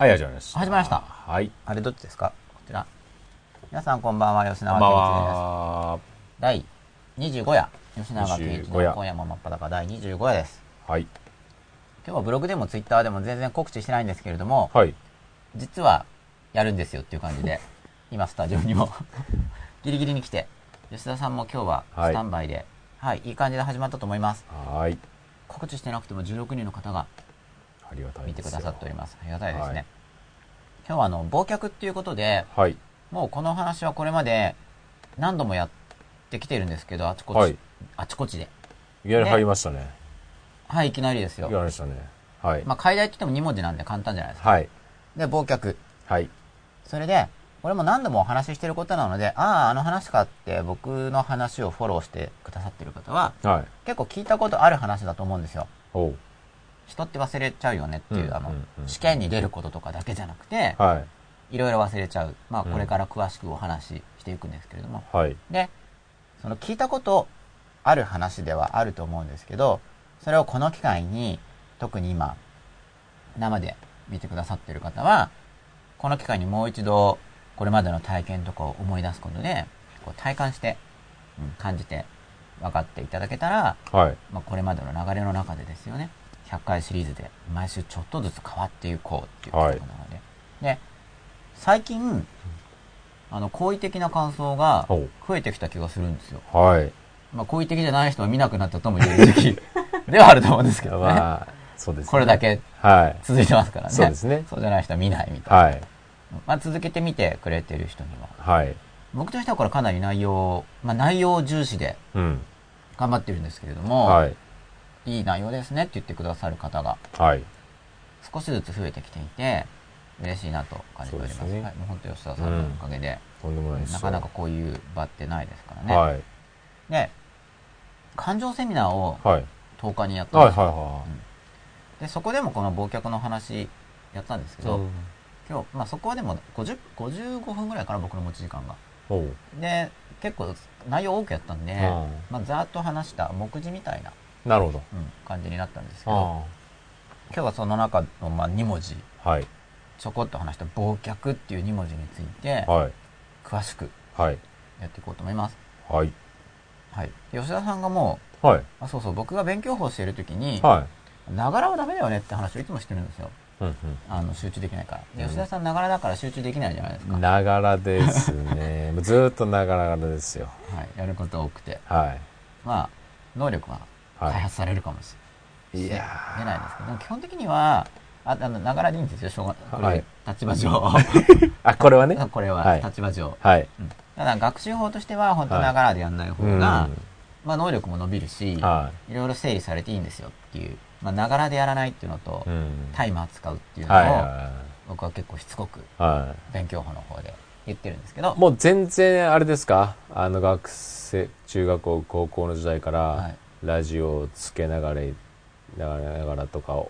はい、始まりました。始まりましたはい。あれどっちですか？こちら。皆さんこんばんは、吉永圭一は。です。第25夜。吉永圭一25夜の今夜も真っ裸第25夜です。はい。今日はブログでもツイッターでも全然告知してないんですけれども、はい。実はやるんですよっていう感じで、今スタジオにも ギリギリに来て、吉田さんも今日ははいスタンバイで、はい、いい感じで始まったと思います。はい。告知してなくても16人の方がありがたい見てくださっております。ありがたいですね。はい今日はあの、忘却っていうことで、はい。もうこの話はこれまで何度もやってきてるんですけど、あちこち、はいあちこちで。いきなり入りましたね。はい、いきなりですいきなよ。りましたね。はい。まあ、解題って言っても2文字なんで簡単じゃないですか。はい。で、忘却。はい。それで、これも何度もお話ししてることなので、ああ、あの話かって僕の話をフォローしてくださってる方は、はい。結構聞いたことある話だと思うんですよ。人って忘れちゃうよねっていう、あの試験に出ることとかだけじゃなくて、はい。いろいろ忘れちゃう。まあ、うんこれから詳しくお話ししていくんですけれども。はい。で、その聞いたことある話ではあると思うんですけど、それをこの機会に、特に今、生で見てくださってる方は、この機会にもう一度、これまでの体験とかを思い出すことで、こう体感して、うん感じて、分かっていただけたら、はい。まあ、これまでの流れの中でですよね、100回シリーズで毎週ちょっとずつ変わっていこうっていうことなので、で、最近、あの、好意的な感想が増えてきた気がするんですよ。はい。まあ、好意的じゃない人は見なくなったとも言える時期ではあると思うんですけどね。まあ、そうですね。これだ。けはい。続いてますからね。そうですねそうじゃない人は見ないみたいな。はい。まあ、続けてみてくれてる人には。はい。僕としてはこれかなり内容、まあ、内容重視でうん。頑張ってるんですけれども、はい。いい内容ですねって言ってくださる方がはい。少しずつ増えてきていて、嬉しいなと感じております。すねはい、もう本当吉田さんのおかげで、とんでもないですよ。なかなかこういう場ってないですからね。はい。で、感情セミナーをはい。10日にやったんはい。ですよ。はで、そこでもこの忘却の話やったんですけい。はど、い。今日、まあそこはでも50、55分ぐらいかな、僕の持ち時間が。で、結構内容多くやったんで、うんまあざーっと話した目次みたいな、なるほど。うん感じになったんですけど、あ今日はその中のまあ2文字、あ。はい。ちょこっと話した忘却っていう2文字について、はい。詳しくはい。やっていこうと思います。はい。はい。吉田さんがもはい。う、あそうそう、僕が勉強法している時に、はい。ながらはダメだよねって話をいつもしてるんですよ。うんあの、集中できないから。でうん吉田さんながらだから集中できないじゃないですか。うん。ながらですね。ずーっとながらですよ。はい。やること多くて。はまあ、能力ははい開発されるかもしい。いれや出ないですけど、基本的には、ああの、ながらでいいんですよ、しょうがこれ、はい立場上。ー あ、これはね？これははい立場上。はい。うんただ、学習法としては、本当はいながらでやんない方うん。が、はまあ、能力も伸びるし、い。いろいろ整理されていいんですよっていう、まあ、ながらでやらないっていうのと、うん。タイマー使うっていうのを、はいは僕は結構しつこくいは勉強法の方で言ってるんですけどい。、もう全然あれですか？あの学生、中学校、高校の時代かはらい、ラジオをつけながら、ながらながらとか、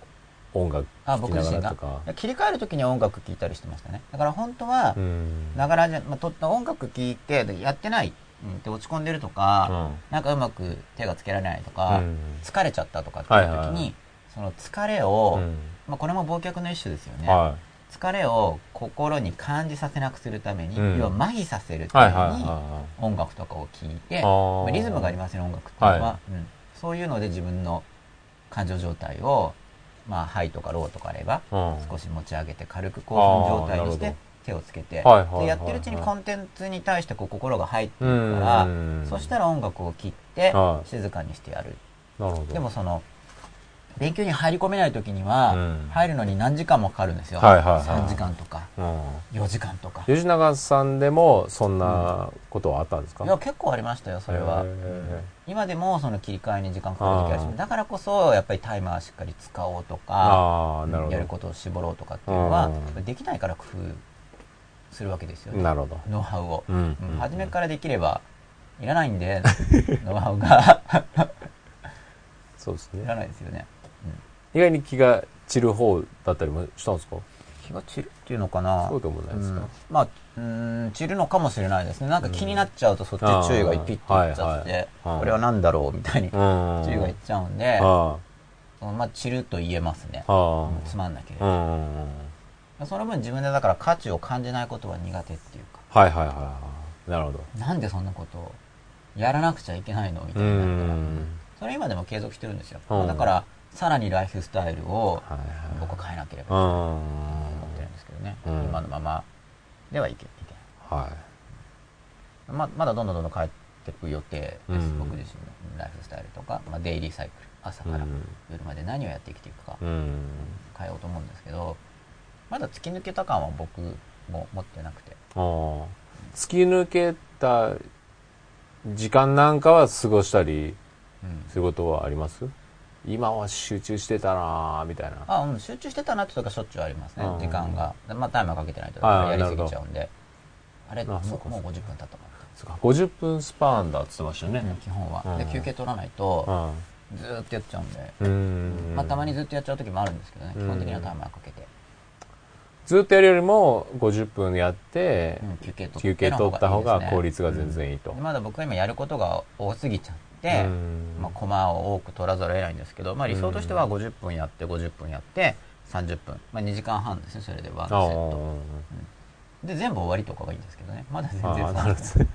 音楽あ聴きな僕自身ががらとか。切り替える時には音楽聴いたりしてましたね。だから本当はう、ん。ながらじゃ、まあ、と音楽聴いて、でやってない、うん、って落ち込んでるとか、なんかうまく手がつけられないとか、うん疲れちゃったとかっていう時に、はいはいはいその疲れを、うんまあ、これも忘却の一種ですよね。は疲れを心に感じさせなくするために、うん要は麻痺させるい。ために、は音楽とかを聴いて、まあリズムがありますよね、音楽っていうのは、はうん。そういうので自分の感情状態を、まあ、ハイとかローとかあれば、少し持ち上げて軽く興奮状態にして手をつけて、やってるうちにコンテンツに対してこう心が入っていくからうん。そしたら音楽を切ってはい。静かにしてやる。でもその勉強に入り込めない時にはうん。入るのに何時間もかかるんですよ、はいはいはい。3時間とかうん。4時間とか。吉永さんでもそんなことはあったんですか、いや結構ありましたよそれは、今でもその切り替えに時間かかる時あるしだからこそやっぱりタイマーしっかり使おうとか。やることを絞ろうとかっていうのはできないから工夫するわけですよね。なるほど。ノウハウを、うんうん初めからできればいらないんで ノウハウが。そうですね。いらないですよね、意外に気が散る方だったりもしたんですか？気が散るっていうのかな。そうでもないですか？うん。まあうん散るのかもしれないですねなんか気になっちゃうとそっち注意がピッていっちゃって、これは何だろうみたいに。注意がいっちゃうんで、そのまあ散ると言えますね、つまんなけれ。ば、その分自分でだから価値を感じないことは苦手っていうか、はいはいはい。なるほど。なんでそんなことをやらなくちゃいけないのみたいな、それ今でも継続してるんですよ。だから、さらにライフスタイルを。僕は変えなければなと。思ってるんですけどね。今のままではいけいけない。はい。ままだどんどんどんどん変えていく予定です、うん僕自身のライフスタイルとか、まあ、デイリーサイクル朝からうん夜まで何をやって生きていくかうん。変えようと思うんですけどまだ突き抜けた感は僕も持ってなくてああ。突き抜けた時間なんかは過ごしたりうんすることはあります？今は集中してたなぁみたいな。あ、うん、集中してたなってとかしょっちゅうありますね。うん。時間が。まあタイマーかけてないと。やりすぎちゃうんで。あれあもそうかうもう50分経ったもん、そうか50分スパンだって言ってましたようんね。基本は、うん。で休憩取らないとずーっとやっちゃうんで、うん。うん。まあ、たまにずっとやっちゃう時もあるんですけどね。基本的にはタイマーかけて、ずっとやるよりも50分やって、うん休憩取った方が効率が全然いいと。まだ僕は今やることが多すぎちゃって、うんまあ、コマを多く取らざるを得ないんですけど、まあ、理想としては50分やって50分やって30分、まあ、2時間半ですねそれでワンセット。で全部終わりとかがいいんですけどね。まだ全然ああな。るほど。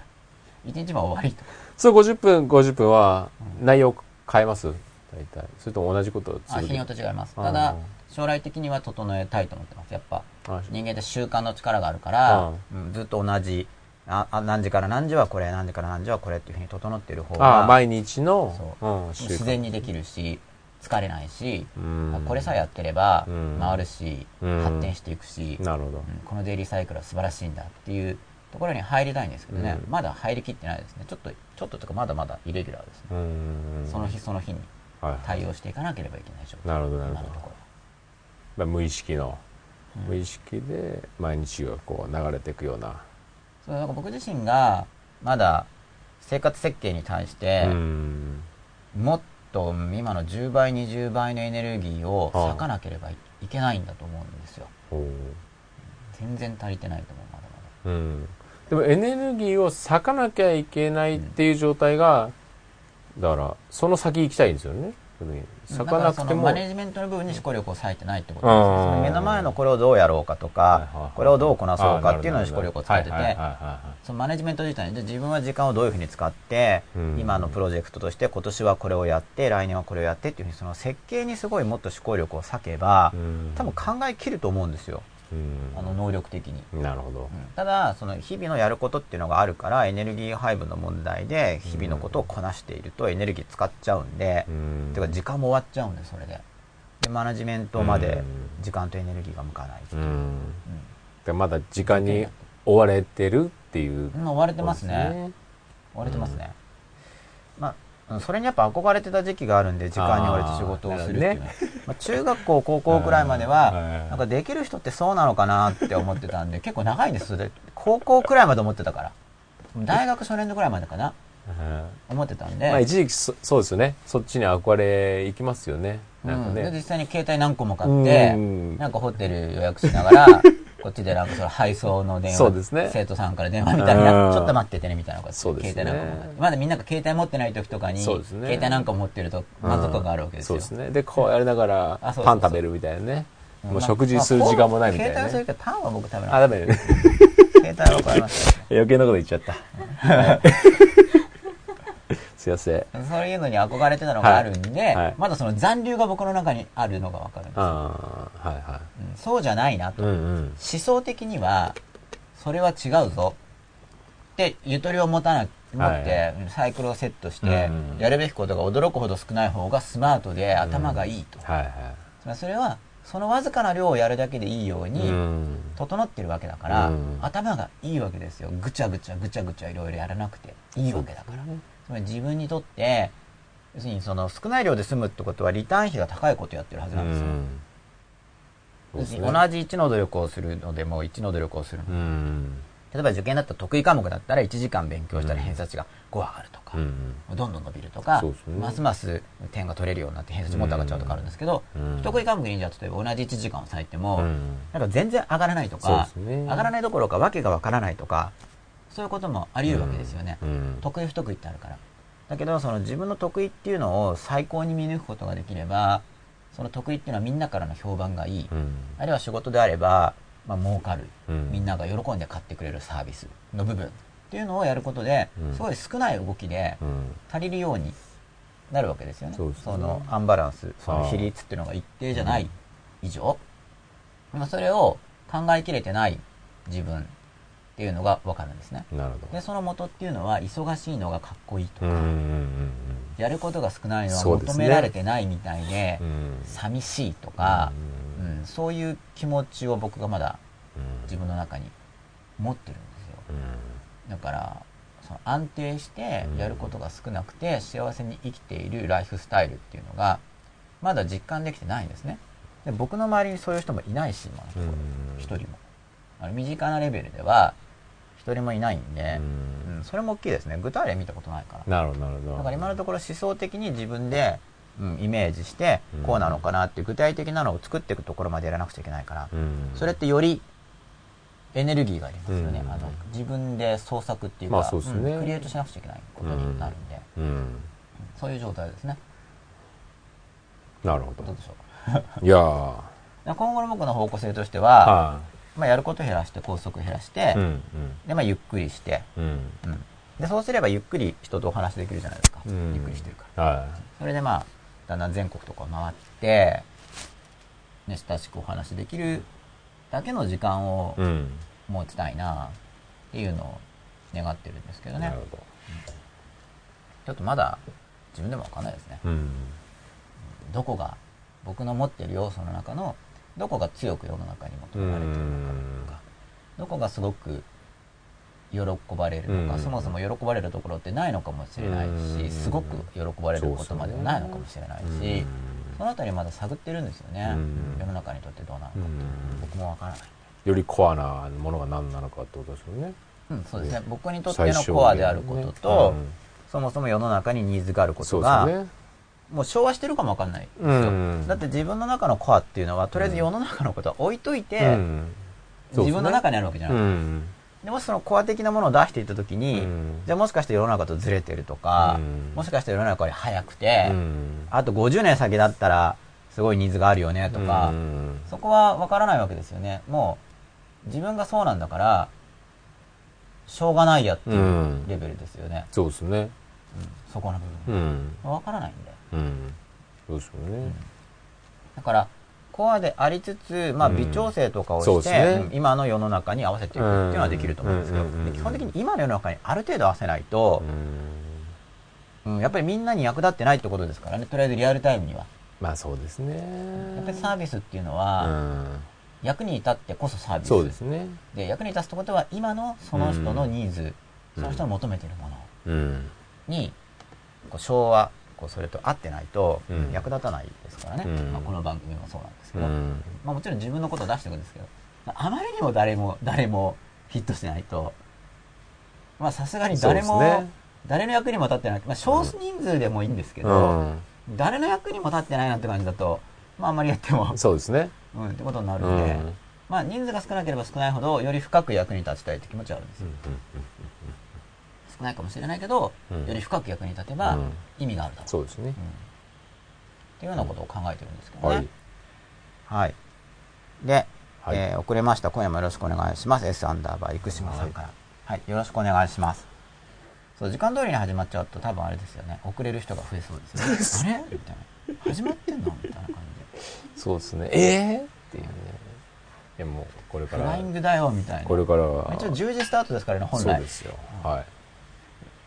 1日も終わりとか。それ50分50分は内容変えます？大体。それとも同じことをあ日によって違います。あただ将来的には整えたいと思ってますやっぱ。あ人間って習慣の力があるから、うんずっと同じああ何時から何時はこれ何時から何時はこれっていうふうに整っている方があ毎日のそう。ん、自然にできるし疲れないし、うん。あこれさえやってればうん。回るし、うん。発展していくし、なるほど、うんこのデイリーサイクルは素晴らしいんだっていうところに入りたいんですけどね、うん。まだ入りきってないですね。ちょっとちょっととかまだまだイレギュラーですね、うんその日その日にはいはい。対応していかなければいけない状態。なるほどなるほど。今のとこまあ、無意識の、うん。無意識で毎日がこう流れていくような、ろそうなんか僕自身がまだ生活設計に対して、うん。もっと今の10倍20倍のエネルギーをはあ。割かなければいいけないんだと思うんですよ。全然足りてないと思うまだまだ。うん、でもエネルギーを割かなきゃいけないっていう状態が、だからその先行きたいんですよね割かなマネジメントの部分に思考力を割いてないってことですね。うん目の前のこれをどうやろうかとかこれをどうこなそうかっていうのに思考力を使っててそのマネジメント自体にで自分は時間をどういうふうに使ってうん。今のプロジェクトとして今年はこれをやって来年はこれをやってっていうふうにその設計にすごいもっと思考力を割けば多分考えきると思うんですよ。うんあの能力的に。なるほど、うん。ただその日々のやることっていうのがあるからエネルギー配分の問題で日々のことをこなしているとエネルギー使っちゃうんで、うん。てか時間も終わっちゃうんでそれで。でマネジメントまでうん。時間とエネルギーが向かない、う。うん。ん。でまだ時間に追われてるっていううん追われてますね。追われてますね、それにやっぱ憧れてた時期があるんで時間に追われて仕事をするっていうのは、まあ、中学校高校くらいまでははい。なんかできる人ってそうなのかなって思ってたんで結構長いんです。それで高校くらいまで思ってたから。大学初年度くらいまでかな思ってたんで、まあ一時期そそうですよね。そっちに憧れ行きますよね。なんかうん、実際に携帯何個も買って、うん。なんかホテル予約しながら こっちでなんかその配送の電話ね。生徒さんから電話みたいな。うん。ちょっと待っててねみたいなこと。そうですね。携帯なんかも。まだみんなが携帯持ってない時とかに、そうですね。携帯なんか持ってると満足感があるわけですよ、そうですね。でこうやりながらパン食べるみたいなね。うん。もう食事する時間もないみたいなね。まあ携帯はそういうけどパンは僕食べない。あダメ。だね携帯は怒られましたね。余計なこと言っちゃったませ。んそういうのに憧れてたのがあるんで、はい。はい。まだその残留が僕の中にあるのが分かるんですよ、はいはうんそうじゃないなと、いうんうん。思想的にはそれは違うぞ。ってゆとりを持たな持ってサイクルをセットしてうんやるべきことが驚くほど少ない方がスマートで頭がいいと、はいはい。つまりそれはそのわずかな量をやるだけでいいようにうん。整ってるわけだから、うん。頭がいいわけですよ。ぐちゃぐちゃぐちゃぐちゃいろいろやらなくていいわけだから、つまり自分にとって要するにその少ない量で済むってことはリターン比が高いことをやってるはずなんですよ、すね。同じ1の努力をするのでも1の努力をするのうん。例えば受験だったら得意科目だったら1時間勉強したら偏差値が5上がるとか、うんどんどん伸びるとか、ますます点が取れるようになって偏差値もっと上がっちゃうとかあるんですけど、うん。不得意科目にじゃあ例えば同じ1時間を割いても、うん。なんか全然上がらないとか、上がらないどころか訳がわからないとかそういうこともあり得るわけですよね、うん得意不得意ってあるから。だけどその自分の得意っていうのを最高に見抜くことができればその得意っていうのはみんなからの評判がいい、うん。あるいは仕事であればまあ儲かる、うん。みんなが喜んで買ってくれるサービスの部分っていうのをやることで、うん。すごい少ない動きでうん。足りるようになるわけですよね。そね。のアンバランス、その比率っていうのが一定じゃない以上、まあそれを考えきれてない自分っていうのがわかるんですね。で、その元っていうのは忙しいのがかっこいいとど。うか、んうんやることが少ないのは求められてないみたいで、うんうん。寂しいとか、ううんんそういう気持ちを僕がまだうん自分の中に持ってるんですよ。うんだから、その安定してやることが少なくて幸せに生きているライフスタイルっていうのが、まだ実感できてないんですね。で僕の周りにそういう人もいないし、今のところうん一人も。あの身近なレベルでは、一人もいないんで、うんうんそれも大きいですね。具体例見たことないから。なるほど、なるほど。だから今のところ思想的に自分で、うん、イメージしてうんこうなのかなっていう具体的なのを作っていくところまでやらなくちゃいけないから、うんそれってよりエネルギーがありますよね、うんあの自分で創作っていうか、まあそうねんクリエイトしなくちゃいけないことになるんで、うん。そういう状態ですねなるほどどう。でしょう？いやー。今後の僕の方向性としては、はまあ、やること減らして拘束減らして、い。うん。でまあ、ゆっくりして、うん。うん。うんでそうすればゆっくり人とお話できるじゃないですか、うんゆっくりしてるからはそれでまあ、だんだん全国とか回って、ね、親しくお話できるだけの時間をい。うん。持ちたいなっていうのを願ってるんですけどねなる。ほど。ちょっとまだ自分でもわかんないですね。うん。どこが、僕の持ってる要素の中の、どこが強く世の中に求められてるのかとか、どこがすごく喜ばれるのか、うんそもそも喜ばれるところってないのかもしれないうんし、すごく喜ばれることまではないのかもしれないし、そのあたりまだ探ってるんですよねうん。世の中にとってどうなのかってうん僕もわからない。よりコアなものが何なのかってことですよね。うん、そうですね。僕にとってのコアであることと、うんそもそも世の中にニーズがあることが、ですよね。もう昭和してるかもわかんないですよ、うんだって自分の中のコアっていうのは、とりあえず世の中のことは置いといて、うん自分の中にあるわけじゃない、うん。でもしそのコア的なものを出していったときに、うんじゃあもしかして世の中とずれてるとか、うんもしかして世の中より早くて、うんあと50年先だったらすごいニーズがあるよねとか、うんそこはわからないわけですよね。もう自分がそうなんだから、しょうがないやっていうレベルですよね。そうですね。うんそこの部う分。ん。わからないんで。うん。そうですよね。だから、コアでありつつ、まあ、うん微調整とかをして、ねうん今の世の中に合わせていくっていうのはできると思うんですけど、基本的に今の世の中にある程度合わせないと、うんやっぱりみんなに役立ってないってことですからね、とりあえずリアルタイムには。まあそうですね。やっぱりサービスっていうのうは、ん。役に立ってこそサービス。そうですね。で役に立つってことは、今のその人のニーズ、うんその人の求めているものうん。に、こう昭和、こうそれと合ってないとうん役立たないですからね。うんまあ、この番組もそうなんですけど。うん。まあもちろん自分のことを出していくんですけど、あまりにも誰も、誰もヒットしないと、まあさすがに誰も、ね誰の役にも立ってない。まあ少数人数でもいいんですけうど、ん。誰の役にも立ってないなんて感じだと、まああんまりやっても、そうですね。うん、ってことになるうんん。で、うんまあ人数が少なければ少ないほど、より深く役に立ちたいって気持ちはあるんですよ。少ないかもしれないけど、うんより深く役に立てばうん意味があるだろう。そうですね。うんっていうようなことを考えてるんですけどね。はい。はい。で、はいえー遅れました。今夜もよろしくお願いします。S アンダーバー、生島さんから。はい、よろしくお願いします。そう、時間通りに始まっちゃうと多分あれですよね。遅れる人が増えそうですよね。あれ？みたいな。始まってんの？みたいな感そうですね。ええっていうね。でも、これじで。からフライ、ングだよ、みたいな。これからは、一応10時スタートですからね、本来そうで。すよ。はい。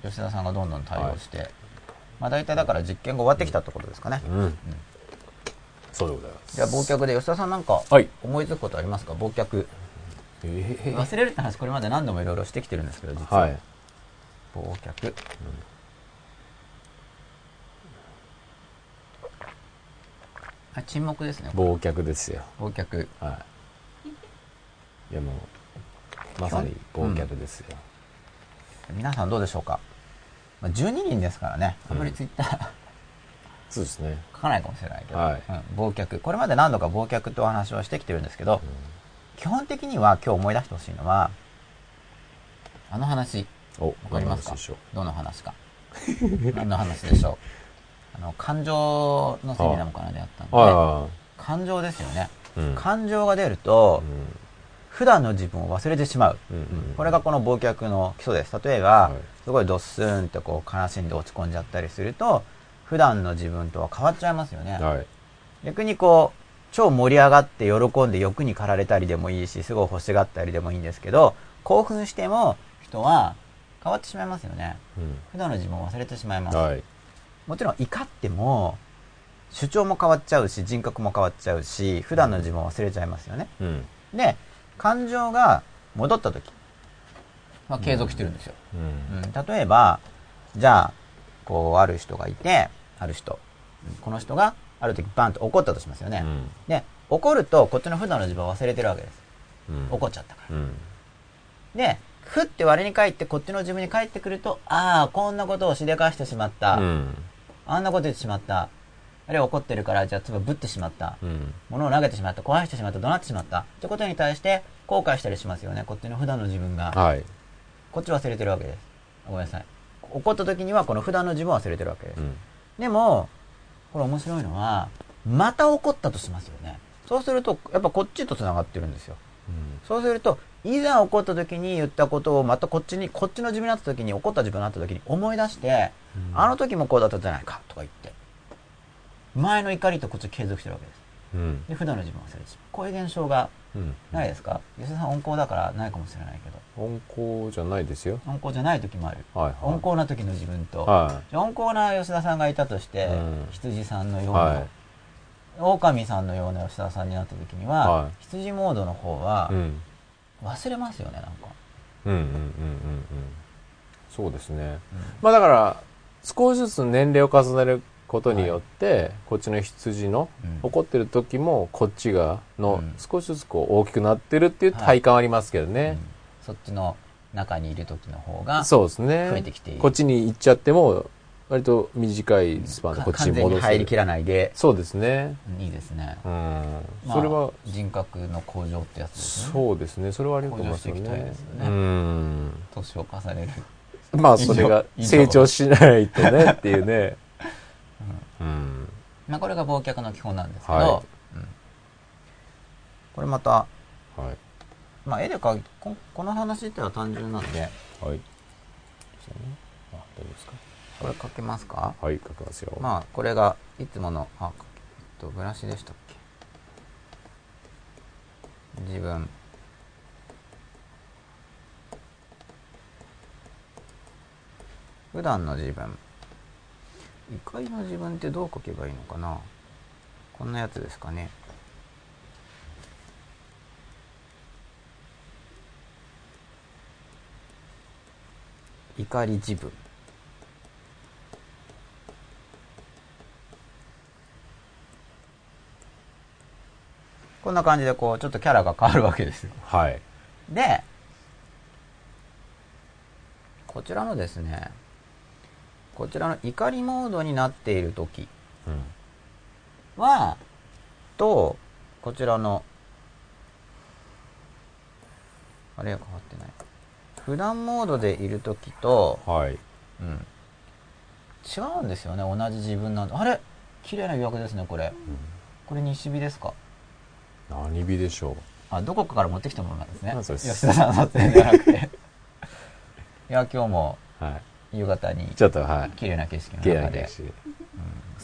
吉田さんがどんどん対応して。まあ大体だから実験が終わってきたってことですかね。うん。そうでございます。じゃあ、忘却で吉田さんなんかはい。思いつくことありますか？忘却。ええ忘れるって話これまで何度もいろいろしてきてるんですけど、実は。はい。忘却。あ沈黙ですね。忘却ですよ。忘却。はい。いやもう、まさに忘却ですよ。皆さんどうでしょうか、まあ、12人ですからね。あんまりツイッター、そうですね。書かないかもしれないけど、はいうん忘却。これまで何度か忘却とお話をしてきてるんですけど、基本的には今日思い出してほしいのは、あの話、お、わかりますか？どの話か。何の話でしょう？あの、感情のセミナーもこの間やったんで、あ感情ですよね。あ、うん。感情が出ると、うん普段の自分を忘れてしまう。これがこの忘却の基礎です。例えば、はいすごいドッスンってこう悲しんで落ち込んじゃったりすると、普段の自分とは変わっちゃいますよね。はい。逆にこう、超盛り上がって喜んで欲に駆られたりでもいいし、すごい欲しがったりでもいいんですけど、興奮しても人は変わってしまいますよね。うん普段の自分を忘れてしまいます。はい。もちろん怒っても、主張も変わっちゃうし、人格も変わっちゃうし、普段の自分を忘れちゃいますよね。うん。で、感情が戻った時は継続してるんですよ。うん。うん、例えば、じゃあ、こう、ある人がいて、ある人。うんこの人が、ある時バンと怒ったとしますよね。うんで、怒ると、こっちの普段の自分を忘れてるわけです。うん怒っちゃったから。うん。で、ふって我に返って、こっちの自分に返ってくると、ああ、こんなことをしでかしてしまった。うん。あんなこと言ってしまった。あるいは怒ってるから、じゃあ、つばぶってしまった。うん。物を投げてしまった。壊してしまった。怒鳴ってしまった。ってことに対して、後悔したりしますよね。こっちの普段の自分が。はい。こっち忘れてるわけです。ごめんなさい。怒った時にはこの普段の自分を忘れてるわけです。うん。でも、これ面白いのは、また怒ったとしますよね。そうすると、やっぱこっちと繋がってるんですよ。そうすると、以前怒った時に言ったことをまたこっちに、こっちの自分になった時に、怒った自分になった時に思い出して、うんあの時もこうだったじゃないか、とか言って。前の怒りとこっち継続してるわけです。うん。で、普段の自分を忘れてしまう。こういう現象がうん。ないですか？吉田さん温厚だからないかもしれないけど。温厚じゃないですよ。温厚じゃない時もある。はいはい。温厚な時の自分と、はじゃあ温厚な吉田さんがいたとして、うん羊さんのい。ような、は狼さんのような吉田さんになった時には、はい羊モードの方はい。うん。忘れますよねなんか、うんうんうんうんうん。そうですね。まあだから、少しずつ年齢を重ねることによって、こっちの羊のうん怒ってる時もこっちがのうん少しずつこう大きくなってるっていう体感はありますけどうんね。そっちの中にいる時の方がそうですね。増えてきているこっちに行っちゃっても、割と短いスパンでこっちに完全に戻入りきす。らないでそうですね。いいですね、うん。まあそれは、人格の向上ってやつですねそうですね。それはあると思いますよ向上していきたいねですよ。ねうん。年を重ねるまあ、それが成長しないとねっていうね。うん。まあこれが忘却の基本なんですけど、はうん。これまた、はい。まあ、絵で描きここの話っては単純なんで。はい。そうね。あ、大丈夫ですか？これ描けますか？はい、書きますよ。まあこれがいつものあえっとブラシでしたっけ？自分。普段の自分怒りの自分ってどう書けばいいのかな？こんなやつですかね。怒り自分。こんな感じでこうちょっとキャラが変わるわけですよ。はい。でこちらのですねこちらの怒りモードになっている時うん。はとこちらのあれは変わってない。普段モードでいる時と、はい。うん、違うんですよね同じ自分なんであれ？綺麗な疑惑ですねこれ。これ西日ですか？何日でしょあどこかから持ってきたものなんですね。吉田さんの撮影じゃなくて。いや今日もう。はい。夕方にちょっと、はい。綺麗な景色の中でな景色。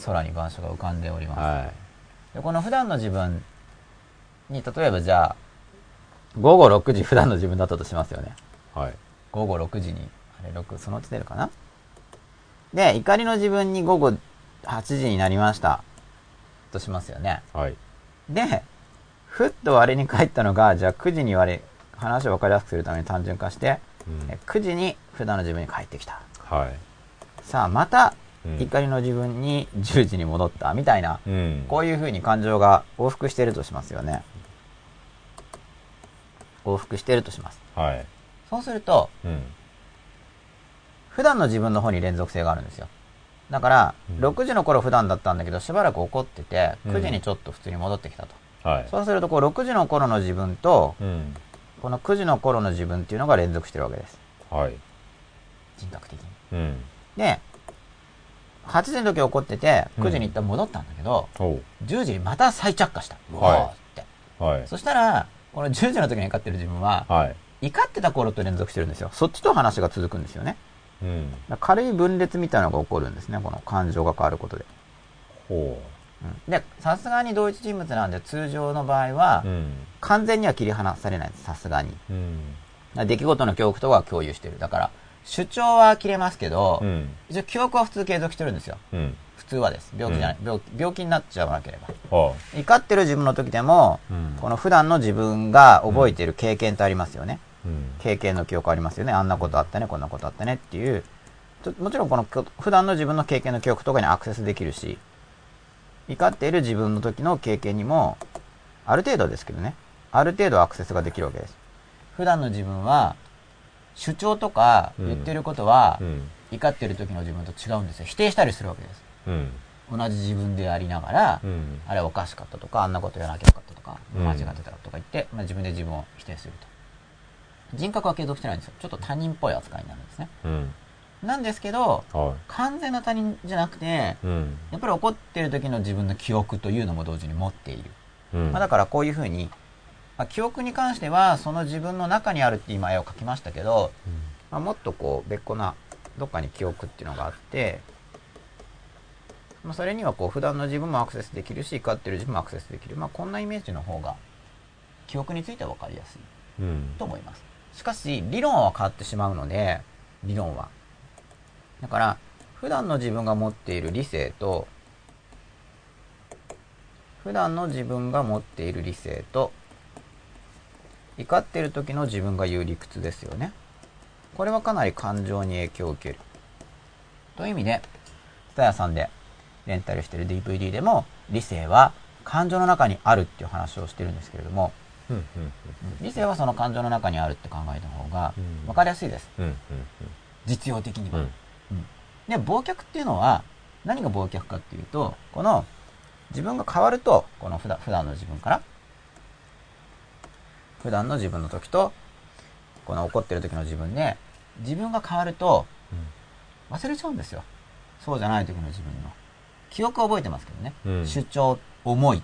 空に晩鐘が浮かんでおります、はでこの普段の自分に例えばじゃあ午後6時普段の自分だったとしますよねい。はい。午後6時にあれ6そのうち出るかな？で怒りの自分に午後8時になりましたとしますよねはい。でふっと我に返ったのがじゃあ9時に我話を分かりやすくするために単純化して、うんえ9時に普段の自分に帰ってきたはい。さあまたうん怒りの自分に10時に戻ったみたいな、うん。こういう風に感情が往復しているとしますよね。往復しているとします。はい。そうすると、うん。普段の自分の方に連続性があるんですよ。だから、うん6時の頃普段だったんだけど、しばらく怒ってて、うん9時にちょっと普通に戻ってきたと。はい。そうすると、こう、6時の頃の自分と、うん。この9時の頃の自分っていうのが連続してるわけです。はい。人格的に。うん。で、8時の時怒ってて、9時に一旦戻ったんだけど、おう。10時にまた再着火した。はいうわーって。はい。そしたら、この10時の時に怒ってる自分は、はい。怒ってた頃と連続してるんですよ。そっちと話が続くんですよね。うん。軽い分裂みたいなのが起こるんですね。この感情が変わることで。ほうんで、さすがに同一人物なんで通常の場合は、う。うん。完全には切り離されないです。さすがに。うん。ら出来事の恐怖とは共有してる。だから、主張は切れますけど、うん。一応記憶は普通継続してるんですよ。うん。普通はです。病気じゃない。病病気になっちゃわなければ。は怒ってる自分の時でも、うんこの普段の自分が覚えている経験ってありますよね。うん。経験の記憶ありますよね。あんなことあったね、こんなことあったねっていう。もちろんこの普段の自分の経験の記憶とかにアクセスできるし、怒っている自分の時の経験にも、ある程度ですけどね、ある程度アクセスができるわけです。普段の自分は、主張とか言ってることは、うん。怒ってる時の自分と違うんですよ。否定したりするわけです。うん。同じ自分でありながら、うん。あれおかしかったとか、あんなことやらなきゃよかったとか、うん間違ってたとか言って、まあ、自分で自分を否定すると。人格は継続してないんですよ。ちょっと他人っぽい扱いになるんですね。うん。なんですけど、は完全な他人じゃなくて、い。うん。やっぱり怒ってる時の自分の記憶というのも同時に持っている。うん。まあ、だからこういうふうに、まあ、記憶に関しては、その自分の中にあるって今絵を描きましたけど、まあ、もっとこう別個などっかに記憶っていうのがあって、まあ、それにはこう普段の自分もアクセスできるし怒ってる自分もアクセスできる、まあ、こんなイメージの方が記憶については分かりやすいうん。と思います。しかし理論は変わってしまうので理論は。だから普段の自分が持っている理性と普段の自分が持っている理性と怒っている時の自分が言う理屈ですよねこれはかなり感情に影響を受けるという意味で蔦屋さんでレンタルしてる DVD でも理性は感情の中にあるっていう話をしてるんですけれども。理性はその感情の中にあるって考えた方がうん分かりやすいです。実用的には、うん。で忘却っていうのは何が忘却かっていうとこの自分が変わるとこの普段普段の自分から普段の自分の時とこの怒ってる時の自分で自分が変わると忘れちゃうんですよ。そうじゃない時の自分の。記憶は覚えてますけどね、うん。主張思い。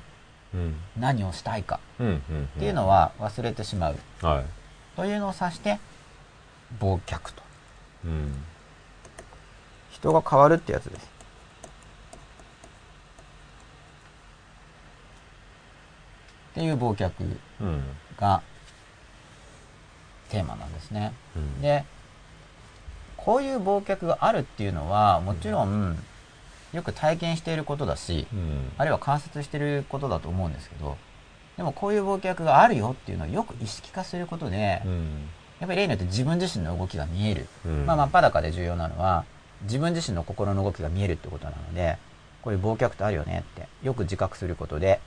うん。何をしたいか。っていうのは忘れてしまう。はい。というのを指して忘却と。うん。人が変わるってやつです。っていう忘却。うん。がテーマなんですね。うん。で、こういう忘却があるっていうのは、もちろん、よく体験していることだし、うん。あるいは観察していることだと思うんですけど、でもこういう忘却があるよっていうのをよく意識化することで、うん。やっぱり例によって自分自身の動きが見える。うんまあ真っ裸で重要なのは、自分自身の心の動きが見えるってことなので、こういう忘却ってあるよねって、よく自覚することで、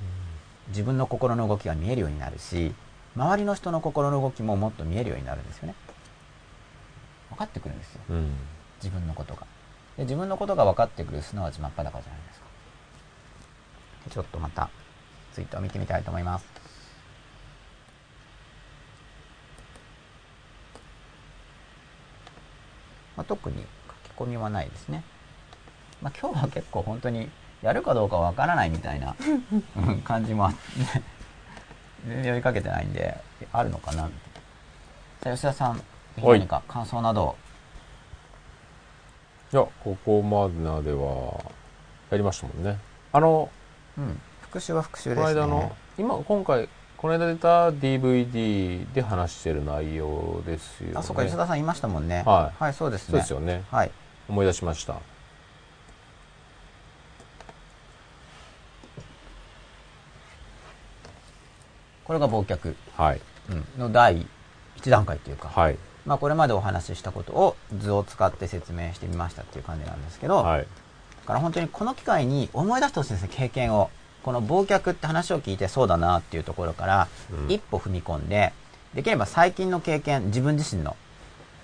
自分の心の動きが見えるようになるし、周りの人の心の動きももっと見えるようになるんですよね。分かってくるんですよ。うん。自分のことが。で自分のことが分かってくる、すなわち真っ裸じゃないですか。でちょっとまた、ツイートを見てみたいと思います。まあ、特に書き込みはないですね。まあ、今日は結構本当にやるかどうかわからないみたいなうん感じもあって、呼びかけてないん。で、あるのかなみたいな。さあ吉田さん、何か感想などをいや、ここまでは、やりましたもん。ね。あの、うん、復習は復習こですね。の間の、今、今回、この間出た DVD で話してる内容ですよね。あ、そうか、吉田さん。いましたもん。ね。はいそうですね。そうですよね。はい。思い出しました。これが忘却、はい。うんの第一段階というか、はい。まあこれまでお話ししたことを図を使って説明してみましたっていう感じなんですけど、はい。だから本当にこの機会に思い出してほしいですね、経験を。この忘却って話を聞いてそうだなっていうところから、うん一歩踏み込んで、できれば最近の経験、自分自身の、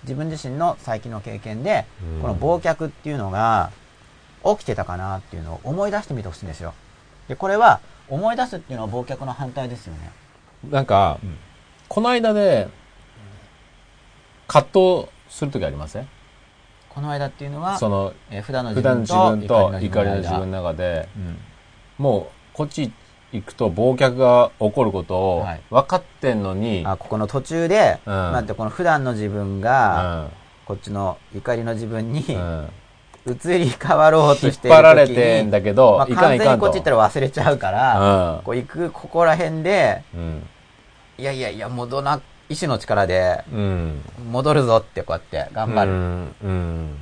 自分自身の最近の経験で、うんこの忘却っていうのが起きてたかなっていうのを思い出してみてほしいんですよ。で、これは思い出すっていうのは忘却の反対ですよね。なんか、うん。この間で、葛藤するときありません？この間っていうのは、その、えー普段の普段の自分とと怒りの自分の中で、うん。もう、こっち行くと忘却が起こることをはい。分かってんのに、あここの途中で、うん。なんてこの普段の自分が、こっちの怒りの自分に、うんうん移り変わろうと引っしている時に張られてんだけど、まあ。完全にこっち行ったら忘れちゃうから、うんこう行くここら辺で、うん。いやいやいや、戻な、意志の力でうん。戻るぞってこうやって頑張る、うん。うん。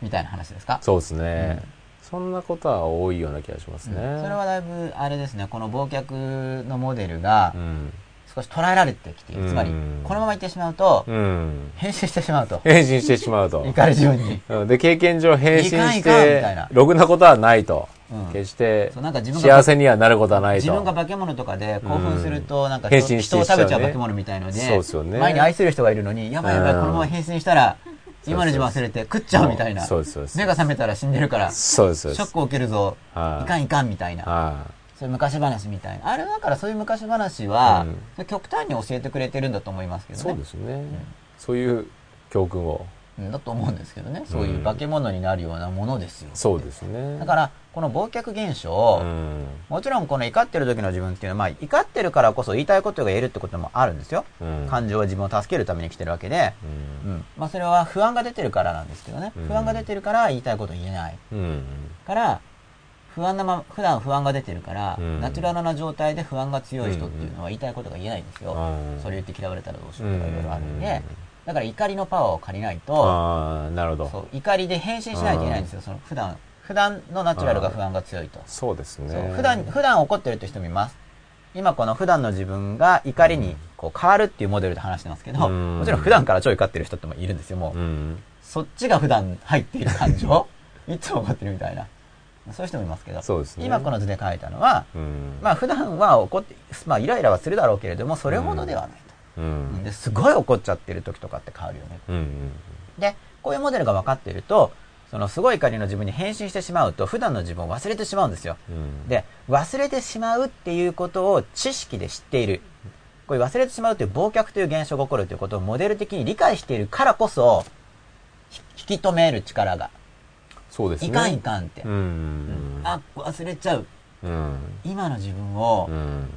みたいな話ですか、そうですね、うんそんなことは多いような気がしますね。うんそれはだいぶ、あれですね、この忘却のモデルがうん。少し捉えられてきている。つまりうん、このまま行ってしまうと、うん。変身してしまうと。変身してしまうと。怒り自分に。うんで、経験上変身してたいな、ろくなことはないと。うん決してそうなんか自分が幸せにはなることはないと。自分が化け物とかで興奮すると、なんか変人を食べちゃう化け物みたいので、そうですよね前に愛する人がいるのに、やばいやばい、うんこのまま変身したら、今の自分忘れて食っちゃうみたいな。目が覚めたら死んでるから、シ。ョックを受けるぞ、はいいかんいかんみたいな。はそういう昔話みたいな。あれだからそういう昔話はうん、極端に教えてくれてるんだと思いますけい。どね。そうですね。そういう教訓を。うんだと思うんですけどね。そういう化け物になるようなものですよ。そうですね。だから、この忘却現象、うん。もちろんこの怒ってる時の自分っていうのは、まあ、怒ってるからこそ言いたいことが言えるってこともあるんですよ。うん。感情は自分を助けるために来てるわけで、うんうん。まあ、それは不安が出てるからなんですけどね。うん不安が出てるから言いたいこと言えない。うん。から、不安なまま、普段不安が出てるから、うんナチュラルな状態で不安が強い人っていうのは言いたいことが言えないんですよ。うんそれ言って嫌われたらどうしようとかいろいろあるんで、うんだから怒りのパワーを借りないと、ああ、なるほど。そう怒りで変身しないといけないんですよ。その普段、普段のナチュラルが不安が強いと。そうですね。普段、普段怒ってるって人もいます。今この普段の自分が怒りにこう変わるっていうモデルで話してますけど、うんもちろん普段から超怒ってる人ってもいるんですよ、もう。うん。そっちが普段入っている感情？いつも怒ってるみたいな。そういう人もいますけど、そうですね今この図で書いたのは、うん。まあ普段は怒って、まあイライラはするだろうけれども、それほどではないと。うん。で、すごい怒っちゃってる時とかって変わるよね。うん。で、こういうモデルが分かっていると、そのすごい怒りの自分に変身してしまうと、普段の自分を忘れてしまうんですよ。うん。で、忘れてしまうっていうことを知識で知っている。これ忘れてしまうという忘却という現象が起こるということをモデル的に理解しているからこそ、ひ引き止める力が、そうですね。いかんいかんって。うん。あ、忘れちゃう。うん。今の自分をう、ん。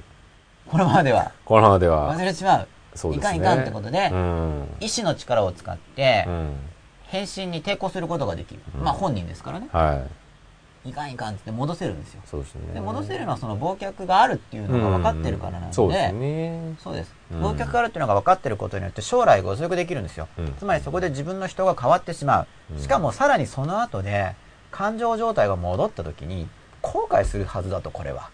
このままではこのままでは忘、れてしまう。そうですね。いかんいかんってことでうん。意志の力を使ってう、ん。変身に抵抗することができる。うんまあ本人ですからね。はい。いかんいかんって戻せるんですよ。そうですね。で戻せるのはその忘却があるっていうのが分かってるからなので、そうですね。そうです。うん忘却があるっていうのが分かってることによって将来が予測できるんですよ。うんつまりそこで自分の人が変わってしまう。うんしかもさらにその後で感情状態が戻った時に後悔するはずだとこれは。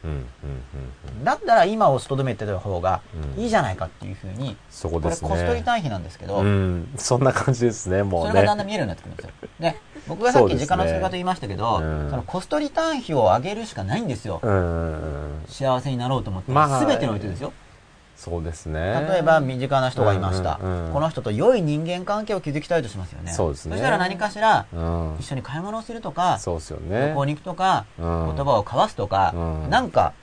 だったら今をとどめてた方がうんいいじゃないかっていうふうに、これそこですね。コストリ単位なんですけど、うん。そんな感じですね、もうね。それがだんだん見えるようになってくるんですよ。で、僕がさっき時間の使い方言いましたけど、うんそのコストリターン比を上げるしかないんですよ。うん。幸せになろうと思って。まあ全てにおいてですよ。そうですね。例えば身近な人がいました、うんうんうん。この人と良い人間関係を築きたいとしますよね。そうですね。したら何かしらうん。一。緒に買い物をするとか、そうですよね。旅行に行くとか、うん。言葉を交わすとか、うん。なんか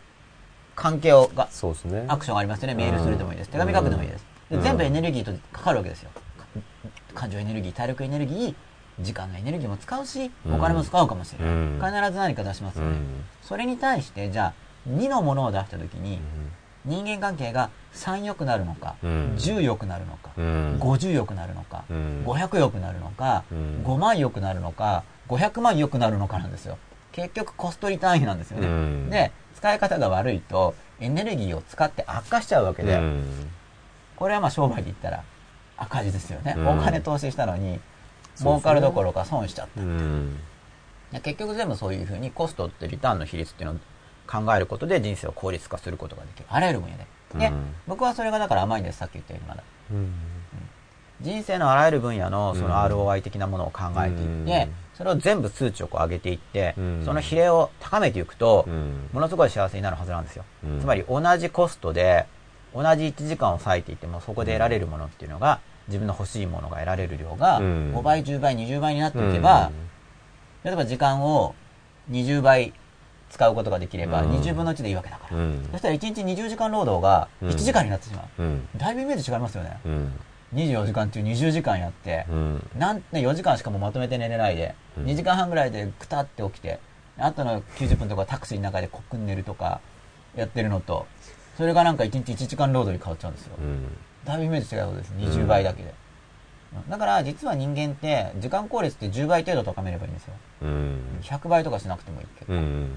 関係をがそうですね。アクションがありますよね。メールするでもいいです。手紙書くでもいいです、でうん。全部エネルギーとかかるわけですよ。感情エネルギー体力エネルギー時間のエネルギーも使うしうんお金も使うかもしれない、うん。必ず何か出しますよね、うん。それに対してじゃあ2のものを出した時に人間関係が3良くなるのか、うん10良くなるのか、うん。50良くなるのか、うん500良くなるのか、うん5万良くなるのか、500万良くなるのかなんですよ。結局コストリ単位なんですよね。うんで、使い方が悪いとエネルギーを使って悪化しちゃうわけで、うんこれはまあ商売で言ったら赤字ですよね。うんお金投資したのに、儲かるどころか損しちゃった。うん。で結局全部そういうふうにコストってリターンの比率っていうのを考えることで人生を効率化することができる。あらゆる分野で。で、うん僕はそれがだから甘いんです。さっき言ったようにまだ。うん。人生のあらゆる分野のそのうん ROI 的なものを考えていって、うんそれを全部数値をこう上げていって、うんその比例を高めていくと、うんものすごい幸せになるはずなんですよ。うんつまり同じコストで、同じ1時間を割いていても、そこで得られるものっていうのが、自分の欲しいものが得られる量が、うん5倍、10倍、20倍になっていけば、例えば時間を20倍使うことができれば、うん20分の1でいいわけだから。うんそしたら1日20時間労働がうん1時間になってしまう。うん。だいぶイメージ違いますよね。うん。24時間っていう20時間やって、うん。なんね、4時間しかもまとめて寝れないで、うん2時間半ぐらいでくたって起きて、あとの90分とかタクシーの中でコックン寝るとか、やってるのと、それがなんか1日1時間労働に変わっちゃうんですよ。うん。だいぶイメージ違うことです。20倍だけで。うんだから、実は人間って、時間効率って10倍程度高めればいいんですよ。うん。100倍とかしなくてもいいけど。うん。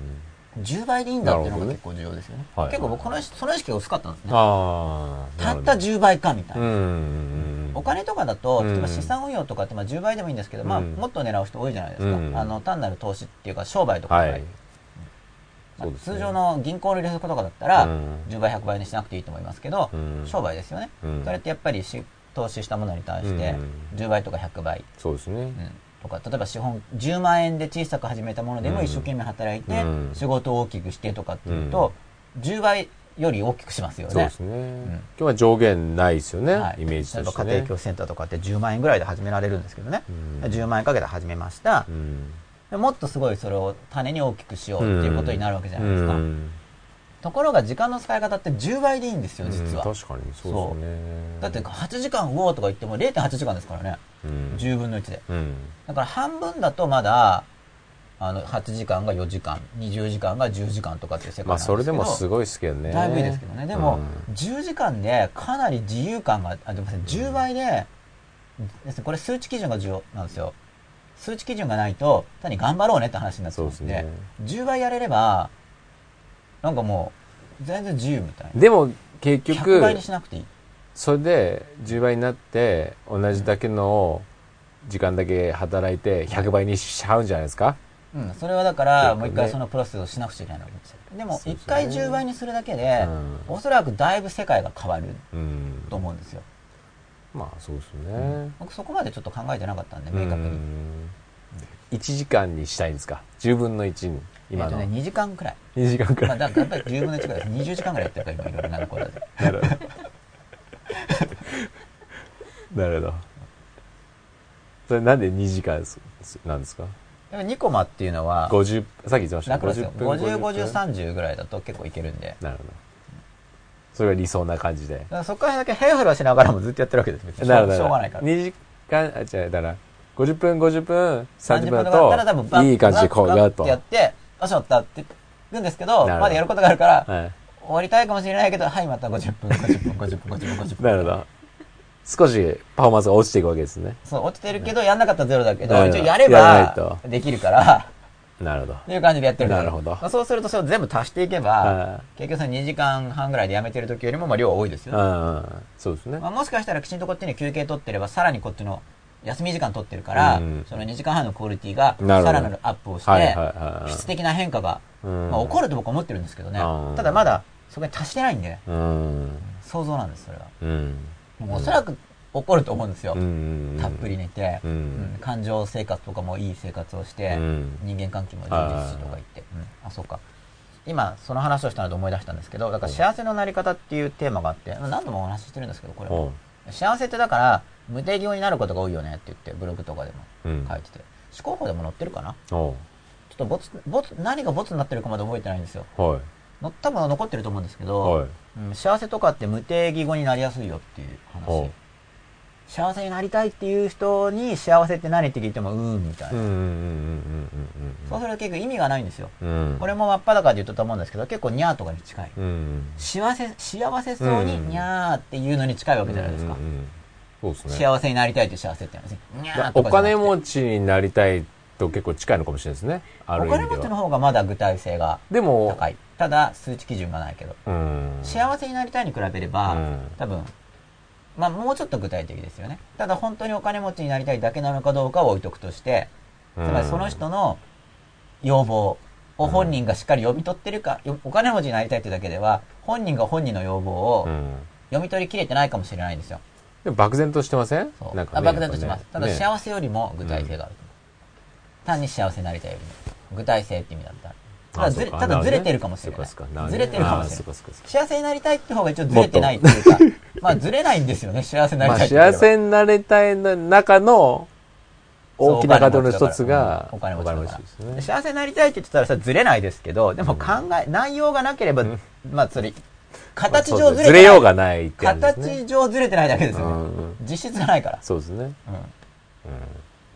10倍でいいんだっていうのが結構重要ですよね。はい結構僕、この、その意識が薄かったんですね。たった10倍かみたいな。うん。お金とかだと、うん例えば資産運用とかってまあ10倍でもいいんですけど、まあ、うんもっと狙う人多いじゃないですか。うんあの、単なる投資っていうか商売とかが、はい。まあ通常の銀行の利息とかだったら、うん10倍、100倍にしなくていいと思いますけど、うん商売ですよね。うんそれってやっぱりし投資したものに対してうん10倍とか100倍、そうですね。うんとか例えば資本10万円で小さく始めたものでもうん一生懸命働いてうん仕事を大きくしてとかっていうと、10倍より大きくしますよね。そうですね。今日は上限ないですよねは。いイメージとしてね家庭教。師センターとかって10万円ぐらいで始められるんですけどね、うん10万円かけて始めましたう、ん。でもっとすごいそれを種に大きくしようっていうことになるわけじゃないですか、うんところが時間の使い方って10倍でいいんですよ実は、うん確かにそうですね。だって8時間うおーとか言っても0.8時間ですからねうん、10分の1でうん。だから半分だとまだあの8時間が4時間20時間が10時間とかっていう世界まあなんですけどそれでもすごいですけどね。だいぶいいですけどねでも、うん10時間でかなり自由感があでも10倍でですねこれ数値基準が重要なんですよ数値基準がないと単に頑張ろうねって話になってますんでね。10倍やれればなんかもう全然自由みたいなでも結100局倍に、しなくていいそれで10倍になって、同じだけの時間だけ働いて100倍にしちゃうんじゃないですか？うん、それはだから、もう一回そのプロセスをしなくちゃいけないわけですよ。でも、一回10倍にするだけで、うんおそらくだいぶ世界が変わるうん。と思うんですよ。まあそうですね。僕そこまでちょっと考えてなかったんで、明確に。うん1時間にしたいんですか？10分の1に今のえっとね、2時間くらい。2時間くまあ、らい、だからやっぱり10分の1くらいです。20時間くらいやってるから、今いろいろなことで。なるほど なるほどそれなんで2時間すなんですか？でも2コマっていうのは、50さっき言ってました楽ですよ。50分50、50 50、分30ぐらいだと結構いけるんで。なるほどそれが理想な感じでそこからだけヘラヘラしながらもずっとやってるわけです。別にしょうなるほどしょうがないから。2時間あ違うだから50分50分30 30分だといい感じでこうやっとてやって、あ、しまったって言うんですけど、ど。まだやることがあるから、はい。終わりたいかもしれないけど、はい、また50分、50分、50分、50分、50分。なるほど。少しパフォーマンスが落ちていくわけですね。そう、落ちてるけど、やんなかったらゼロだけど、一応やればと、できるから、なるほど。っていう感じでやってるなるほど。そうすると、それを全部足していけばは、結局その2時間半ぐらいでやめてる時よりも、まあ量は多いですよね。うん。そうですね。まあ、もしかしたらきちんとこっちに休憩取ってれば、さらにこっちの休み時間取ってるから、うん。その2時間半のクオリティが、さらなるアップをして、はいはいはい質的な変化が、うん。まあ、起こると僕は思ってるんですけどね。うん。ただまだ、そこに達してないんで、うん。想像なんです、それは。うん。もうおそらく起こると思うんですよ。うんたっぷり寝て、感情生活とかもいい生活をして、うん。人間関係も充実しとか言って、うん。あ、そうか。今、その話をしたので思い出したんですけど、だから幸せのなり方っていうテーマがあって、何度もお話ししてるんですけど、これ。幸せってだから、無定義になることが多いよねって言って、ブログとかでもうん書いてて、思考法でも載ってるかな？ちょっとボツ、ボツ、何がボツになってるかまで覚えてないんですよ。はいの多分残ってると思うんですけど、はいうん幸せとかって無定義語になりやすいよっていう話。幸せになりたいっていう人に幸せって何って聞いてもうーんみたいな。そうすると結構意味がないんですよ。うんこれも真っ裸で言ったと思うんですけど、結構ニャーとかに近い。うん幸せ、幸せそうにうんニャーっていうのに近いわけじゃないですかうん。うんうんそうですね。幸せになりたいって幸せってお金持ちになりたいと結構近いのかもしれないですね。あるお金持ちの方がまだ具体性がでも高い。ただ、数値基準がないけど。うん。幸せになりたいに比べれば、うん。多分、まあもうちょっと具体的ですよね。ただ本当にお金持ちになりたいだけなのかどうかを置いとくとして、つまりその人の要望を本人がしっかり読み取ってるか、よお金持ちになりたいってだけでは、本人が本人の要望をうん。読み取りきれてないかもしれないんですよ。でも漠然としてません？なんかねあ漠然としてます。ただね幸せよりも具体性がある。単に幸せになりたいよりも。具体性って意味だった。ら。ただずれただずれてるかもしれない。そうかそうか。なるほどずれてるかもしれない。幸せになりたいって方が一応ずれてないっていうか、まあずれないんですよね、幸せになりまあたいって言ってれば幸せになりたいの中の大きなカーの一つがお金持ちだね。幸せになりたいって言ってたらそれずれないですけど、でも考え、内容がなければ、まあそれ、形上ずれてない。ずれようがないって形上ずれてないだけですよね。実質がないから。そうですね。うん。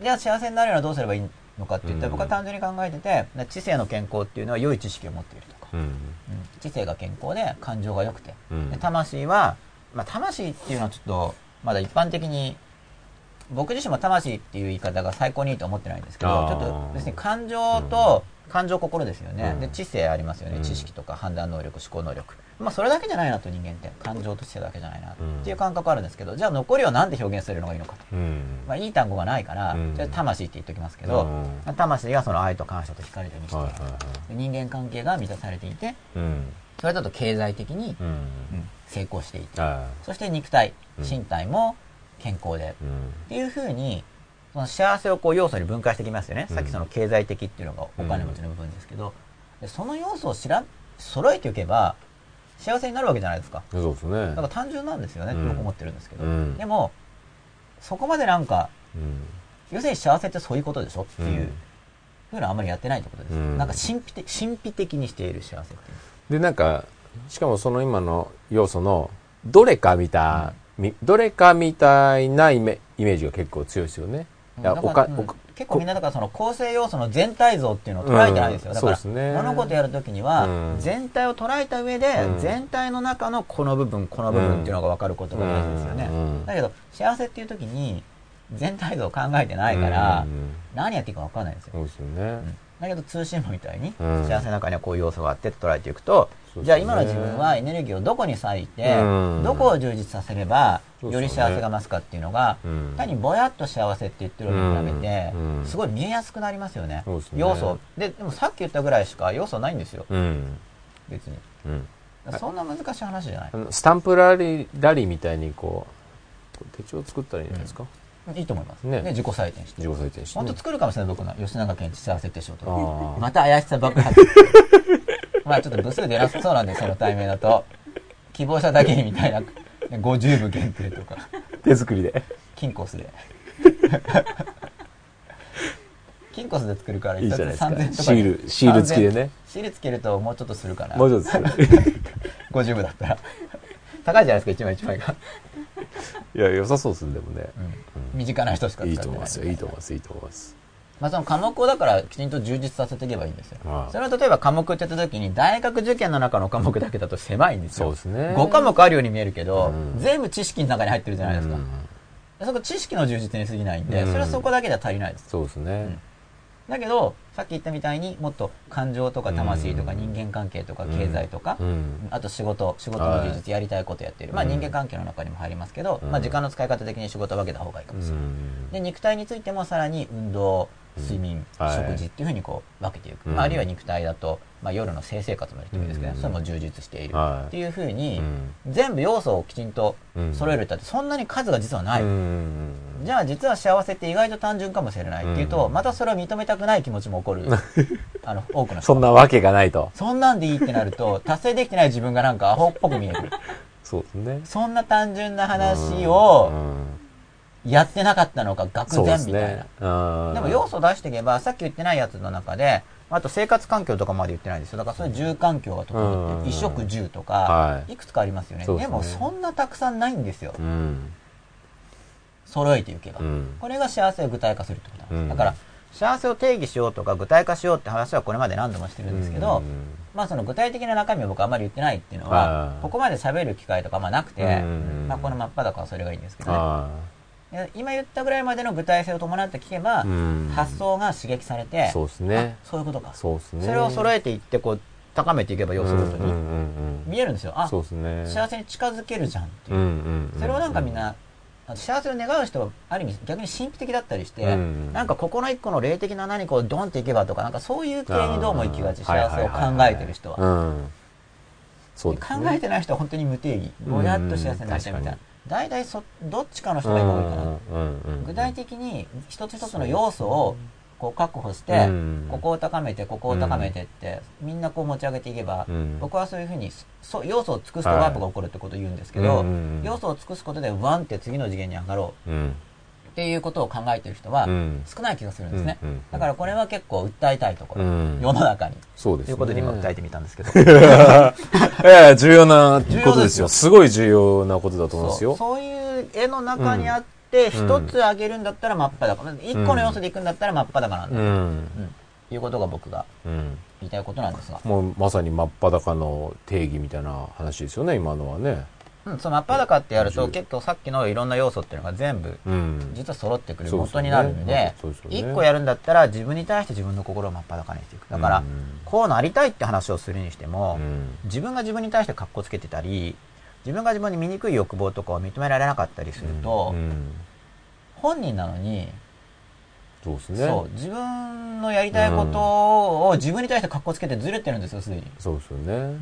じゃあ幸せになるにはどうすればいいのかって言ったら、僕は単純に考えてて、知性の健康っていうのは良い知識を持っているとか、知性が健康で感情が良くて、うん。で魂は、まあ、魂っていうのはちょっと、まだ一般的に、僕自身も魂っていう言い方が最高にいいと思ってないんですけど、ちょっと別に感情と、感情心ですよね、うん。で知性ありますよね、うん。知識とか判断能力思考能力まあそれだけじゃないなと人間って感情と知性だけじゃないなっていう感覚あるんですけどじゃあ残りを何で表現するのがいいのかと、うん。まあ、いい単語がないから、うん。じゃあ魂って言っときますけど、うん。魂がその愛と感謝と光とにしている、人間関係が満たされていてうん。それだと経済的に、成功していてあそして肉体うん。身体も健康で。っていうふうにその幸せをこう要素に分解してきますよね、うん。さっきその経済的っていうのがお金持ちの部分ですけど、でその要素を知ら揃えておけば幸せになるわけじゃないですか。そうですね。だから単純なんですよね。ってうん。僕思ってるんですけど、うん。でもそこまでなんかうん。要するに幸せってそういうことでしょっていう、うん。ふうのはあんまりやってないってことです、うん。なんか神秘的神秘的にしている幸せっていう。で、なんか、しかもその今の要素の、どれかみたい、みどれかみたいなイメイメージが結構強いですよね。いやおか結構みんなだからその構成要素の全体像っていうのを捉えてないんですよ、うんだから物事やるときにはうん。全体を捉えた上でうん。全体の中のこの部分この部分っていうのが分かることが大事ですよね、うん。だけど幸せっていう時に全体像を考えてないからうん。何やっていいか分かんないんですよ、そうですよね。うん。だけど通信簿みたいにうん。幸せの中にはこういう要素があってって捉えていくと、ね。じゃあ今の自分はエネルギーをどこに割いて、うん。どこを充実させればより幸せが増すかっていうのが、うん。単にぼやっと幸せって言ってるのに比べて、うん。すごい見えやすくなりますよね。要素。ででもさっき言ったぐらいしか要素ないんですよ。うん。別に。うん。そんな難しい話じゃない。スタンプラリー、ラリーみたいにこう、手帳作ったらいいんじゃないですか？いいと思います、ね。ね、自己採点して。自己採点して、本当作るかもしれない。僕の吉永健一幸せ手帳とあかー。また怪しさ爆発 まあちょっと部数出なさそうなんでその題名だと。希望者だけにみたいな50部限定とか。手作りで。金コスで。金コスで作るからいいじゃないですか。3000とかシールシール付きでね。3000シールつけるともうちょっとするかなもうちょっとする。50部だったら。高いじゃないですか1枚1枚が、いや、良さそうですね、でもね。うん。身近な人しか使いいってないと思いますよ、いいと思います、いいと思います。まあ、その科目をだからきちんと充実させていけばいいんですよ。ああそれは例えば科目って言った時に大学受験の中の科目だけだと狭いんですよ。そうですね。5科目あるように見えるけど、うん。全部知識の中に入ってるじゃないですか、うん。そこ知識の充実に過ぎないんで、うん。それはそこだけじゃ足りないです。そうですね。だけどさっき言ったみたいにもっと感情とか魂とかうん。人間関係とか経済とか、うん。あと仕事仕事の充は実やりたいことやってる、まあうん人間関係の中にも入りますけど、うん。まあ時間の使い方的に仕事を分けた方がいいかうもしれない、ん。で肉体についてもさらに運動睡眠、食事っていうふうにこう分けていく、うん。まあ、あるいは肉体だと、まあ、夜の性生活もやる人もいいですけど、うん。それも充実している。はい。っていうふうに、うん。全部要素をきちんとうん。揃えるってそんなに数が実はない、うんじゃあ実は幸せって意外と単純かもしれないっていうと、うんまたそれを認めたくない気持ちも起こる。あの多くの人そんなわけがないと。そんなんでいいってなると達成できてない自分がなんかアホっぽく見える。そうですね。そんな単純な話をうんやってなかったのか愕然みたいなね。うんでも要素出していけば、さっき言ってないやつの中で、あと生活環境とかまで言ってないんですよ。だからそういう住環境が整ってうんる。衣食住とかは、いいくつかありますよね。そうでもそんなたくさんないんですよ。うん。揃えていけばう。ん。これが幸せを具体化するってことなんです。うんだから、幸せを定義しようとか具体化しようって話はこれまで何度もしてるんですけど、うんまあその具体的な中身を僕あんまり言ってないっていうのはは、いここまで喋る機会とかまあなくて、うんまあこの真っ裸はそれがいいんですけどね。今言ったぐらいまでの具体性を伴って聞けば。発想が刺激されて、そうですね。あそういうことか。そうですね。それを揃えていって、こう、高めていけば要素ごとに見えるんですよ。あ、そうですね。幸せに近づけるじゃんっていう。それをなんかみんな、幸せを願う人はある意味逆に神秘的だったりして、うんなんかここの一個の霊的な何かをドンっていけばとか、なんかそういう系にどうも行きがち、幸せを考えてる人は。うん。そうですね。考えてない人は本当に無定義。ぼやっと幸せになりたいみたいな。大体そ、どっちかの人が今多いかな。具体的に一つ一つの要素をこう確保して、うん。ここを高めてここを高めてって、みんなこう持ち上げていけば、うん。僕はそういうふうにそ要素を尽くすとワープが起こるってことを言うんですけど、要素を尽くすことでワンって次の次元に上がろう。うん。っていうことを考えてる人はうん少ない気がするんですね、だからこれは結構訴えたいところ、うん世の中に、そうですね。ということで今訴えてみたんですけど いやいや重要な重要ですよことですよ。すごい重要なことだと思うんですよ。そういう絵の中にあっって一つあげるんだったら真っ裸。一個の要素でいくんだったら真っ裸なんだ。うん。うん。いうことが僕がうん。言いたいことなんですが。もうまさに真っ裸の定義みたいな話ですよね、今のはね。うん、その真っ裸ってやるとうん結構さっきのいろんな要素っていうのが全部うん。実は揃ってくる元になるんでそうですよね。一個やるんだったら自分に対して自分の心を真っ裸にしていく。だからうん。こうなりたいって話をするにしてもうん。自分が自分に対して格好つけてたり自分が自分に醜い欲望とかを認められなかったりするとうん。本人なのにそうですね。そう自分のやりたいことを自分に対して格好つけてずれてるんですよすでに。そうですよね。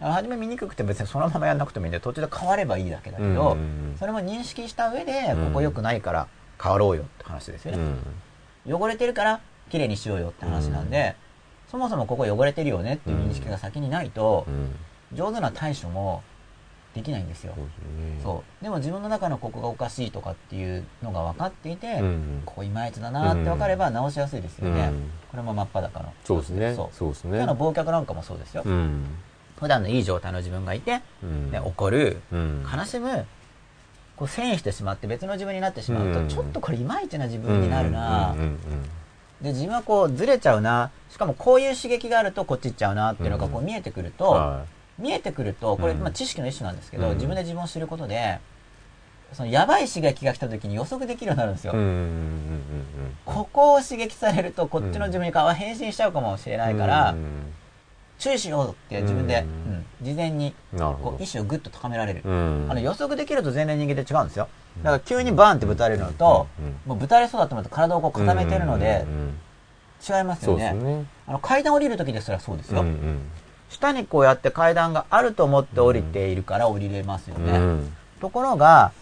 初め醜くて別にそのままやんなくてもいいんで途中で変わればいいだけだけど、うんそれも認識した上で、うんここ良くないから変わろうよって話ですようね。ん。汚れてるから綺麗にしようよって話なんで、そもそもここ汚れてるよねっていう認識が先にないとう、ん。上手な対処もできないんですよそう。でも自分の中のここがおかしいとかっていうのが分かっていて、うんここいまいちだなって分かれば直しやすいですよね。うんこれも真っ裸の。そうですね。そう。ですね今日の。忘却なんかもそうですよ。うん。普段のいい状態の自分がいて、うん。で怒る、うん。悲しむ、こう遷移してしまって別の自分になってしまうと、うん。ちょっとこれいまいちな自分になるな、で自分はこうずれちゃうな。しかもこういう刺激があるとこっち行っちゃうなっていうのがこう見えてくるうんと、は見えてくるとこれ、うん。まあ、知識の一種なんですけど、うん。自分で自分を知ることでそのやばい刺激が来た時に予測できるようになるんですよ、ここを刺激されるとこっちの自分に変身しちゃうかもしれないから、うん注意しようって自分で、うん。うん事前にこう意志をぐっと高められる、ど。うん。あの予測できると全然人間って違うんですよ。だから急にバーンってぶたれるのと、もうぶたれそうだと思って体をこう固めてるので違いますそよね。うですね。あの階段降りる時ですらそうですよ、うんうん。下にこうやって階段があると思って降りているから降りれますよね、うん。ところが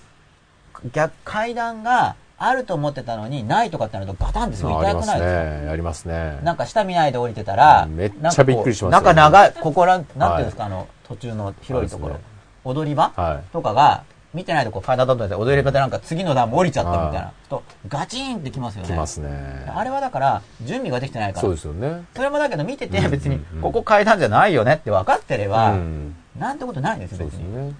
逆階段があると思ってたのにないとかってなるとガタンってすごい痛くないですか？ね。ありますね。なんか下見ないで降りてたら、めっちゃびっくりしますよなんか長い、ここら、なんていうんですか、はあの、途中の広いところ、ね踊り場、はとかが、見てないでこう階段だって踊り場でなんか次の段も降りちゃったみたいはな。と、ガチーンってきますよい。ね。来ますね。あれはだから、準備ができてないから。そうですよね。それもだけど見ててうん別にうん、ここ階段じゃないよねって分かってれば、うんなんてことないんですよ、別に。そうですね。うん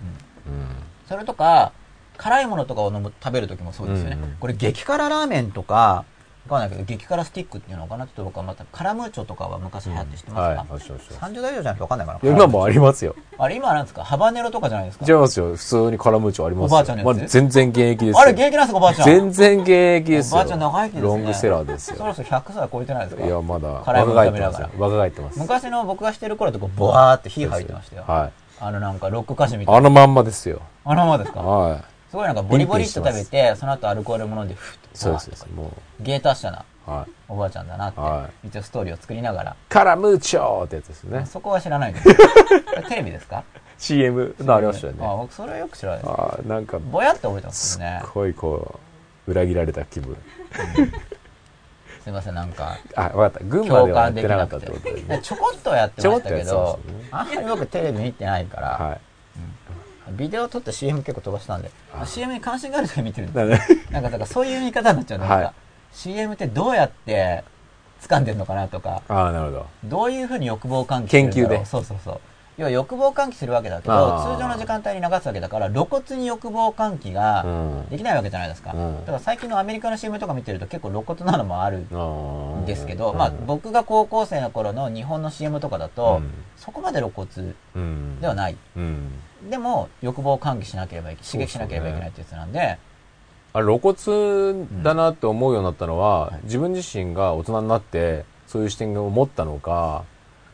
それとか、辛いものとかを飲む食べるときもそうですよね。うんうんこれ激辛ラーメンとか、わかんないけど、激辛スティックっていうのかなちょっと僕はまた、カラムーチョとかは昔流行って知ってますか、はい、はい、はいはい30代以上じゃなくてわかんないかな。今もありますよ。あれ今なんですか？ハバネロとかじゃないですか？違いますよ。普通にカラムーチョありますよ。おばあちゃんのやつまだ全然現役ですよ。あれ現役なんですかおばあちゃん。全然現役ですよ。おばあちゃん長生きですねロングセラーですよ。そろそろ100歳超えてないですか？いや、まだ若返ってます若返ってます。昔の僕がしてる頃ってこう、ボワーって火吐いてましたよ。はい。あのなんかロック歌手みたいな。あのまんまですよ。あのままですか？はい。すごいなんかボリボリっと食べて、その後アルコールも飲んで、ふっとそうですも芸達者なう、はい。おばあちゃんだなって、は一応ストーリーを作りながら、カラムーチョーってやつですね。そこは知らないんですテレビですか？CM のありましたよね。あ僕それはよく知らないです。ああ、なんか、ぼやって覚えてますね。ごいこう、裏切られた気分。すいません、なんか、あ、わかった。群馬共ではやってなかったってことでて。ね。ちょこっとはやってましたけどあんまり僕テレビ見てないから、はい。ビデオ撮って CM 結構飛ばしたんで、あ CM に関心がある時見てるんです なんか、だからそういう見方になっちゃうんだ、なんかはい。CM ってどうやって掴んでるのかなとか、ああ、なるほど。どういうふうに欲望喚起するんだろう。研究で。そうそうそう。要は欲望喚起するわけだけど、通常の時間帯に流すわけだから、露骨に欲望喚起がうん。できないわけじゃないですか。うんだから最近のアメリカの CM とか見てると結構露骨なのもあるんですけど、うんまあ僕が高校生の頃の日本の CM とかだと、うんそこまで露骨うん。ではない。うん。でも欲望を喚起しなければいけ刺激しなければいけないってやつなんで、あれ露骨だなって思うようになったのは、自分自身が大人になって、そういう視点を持ったのか、ま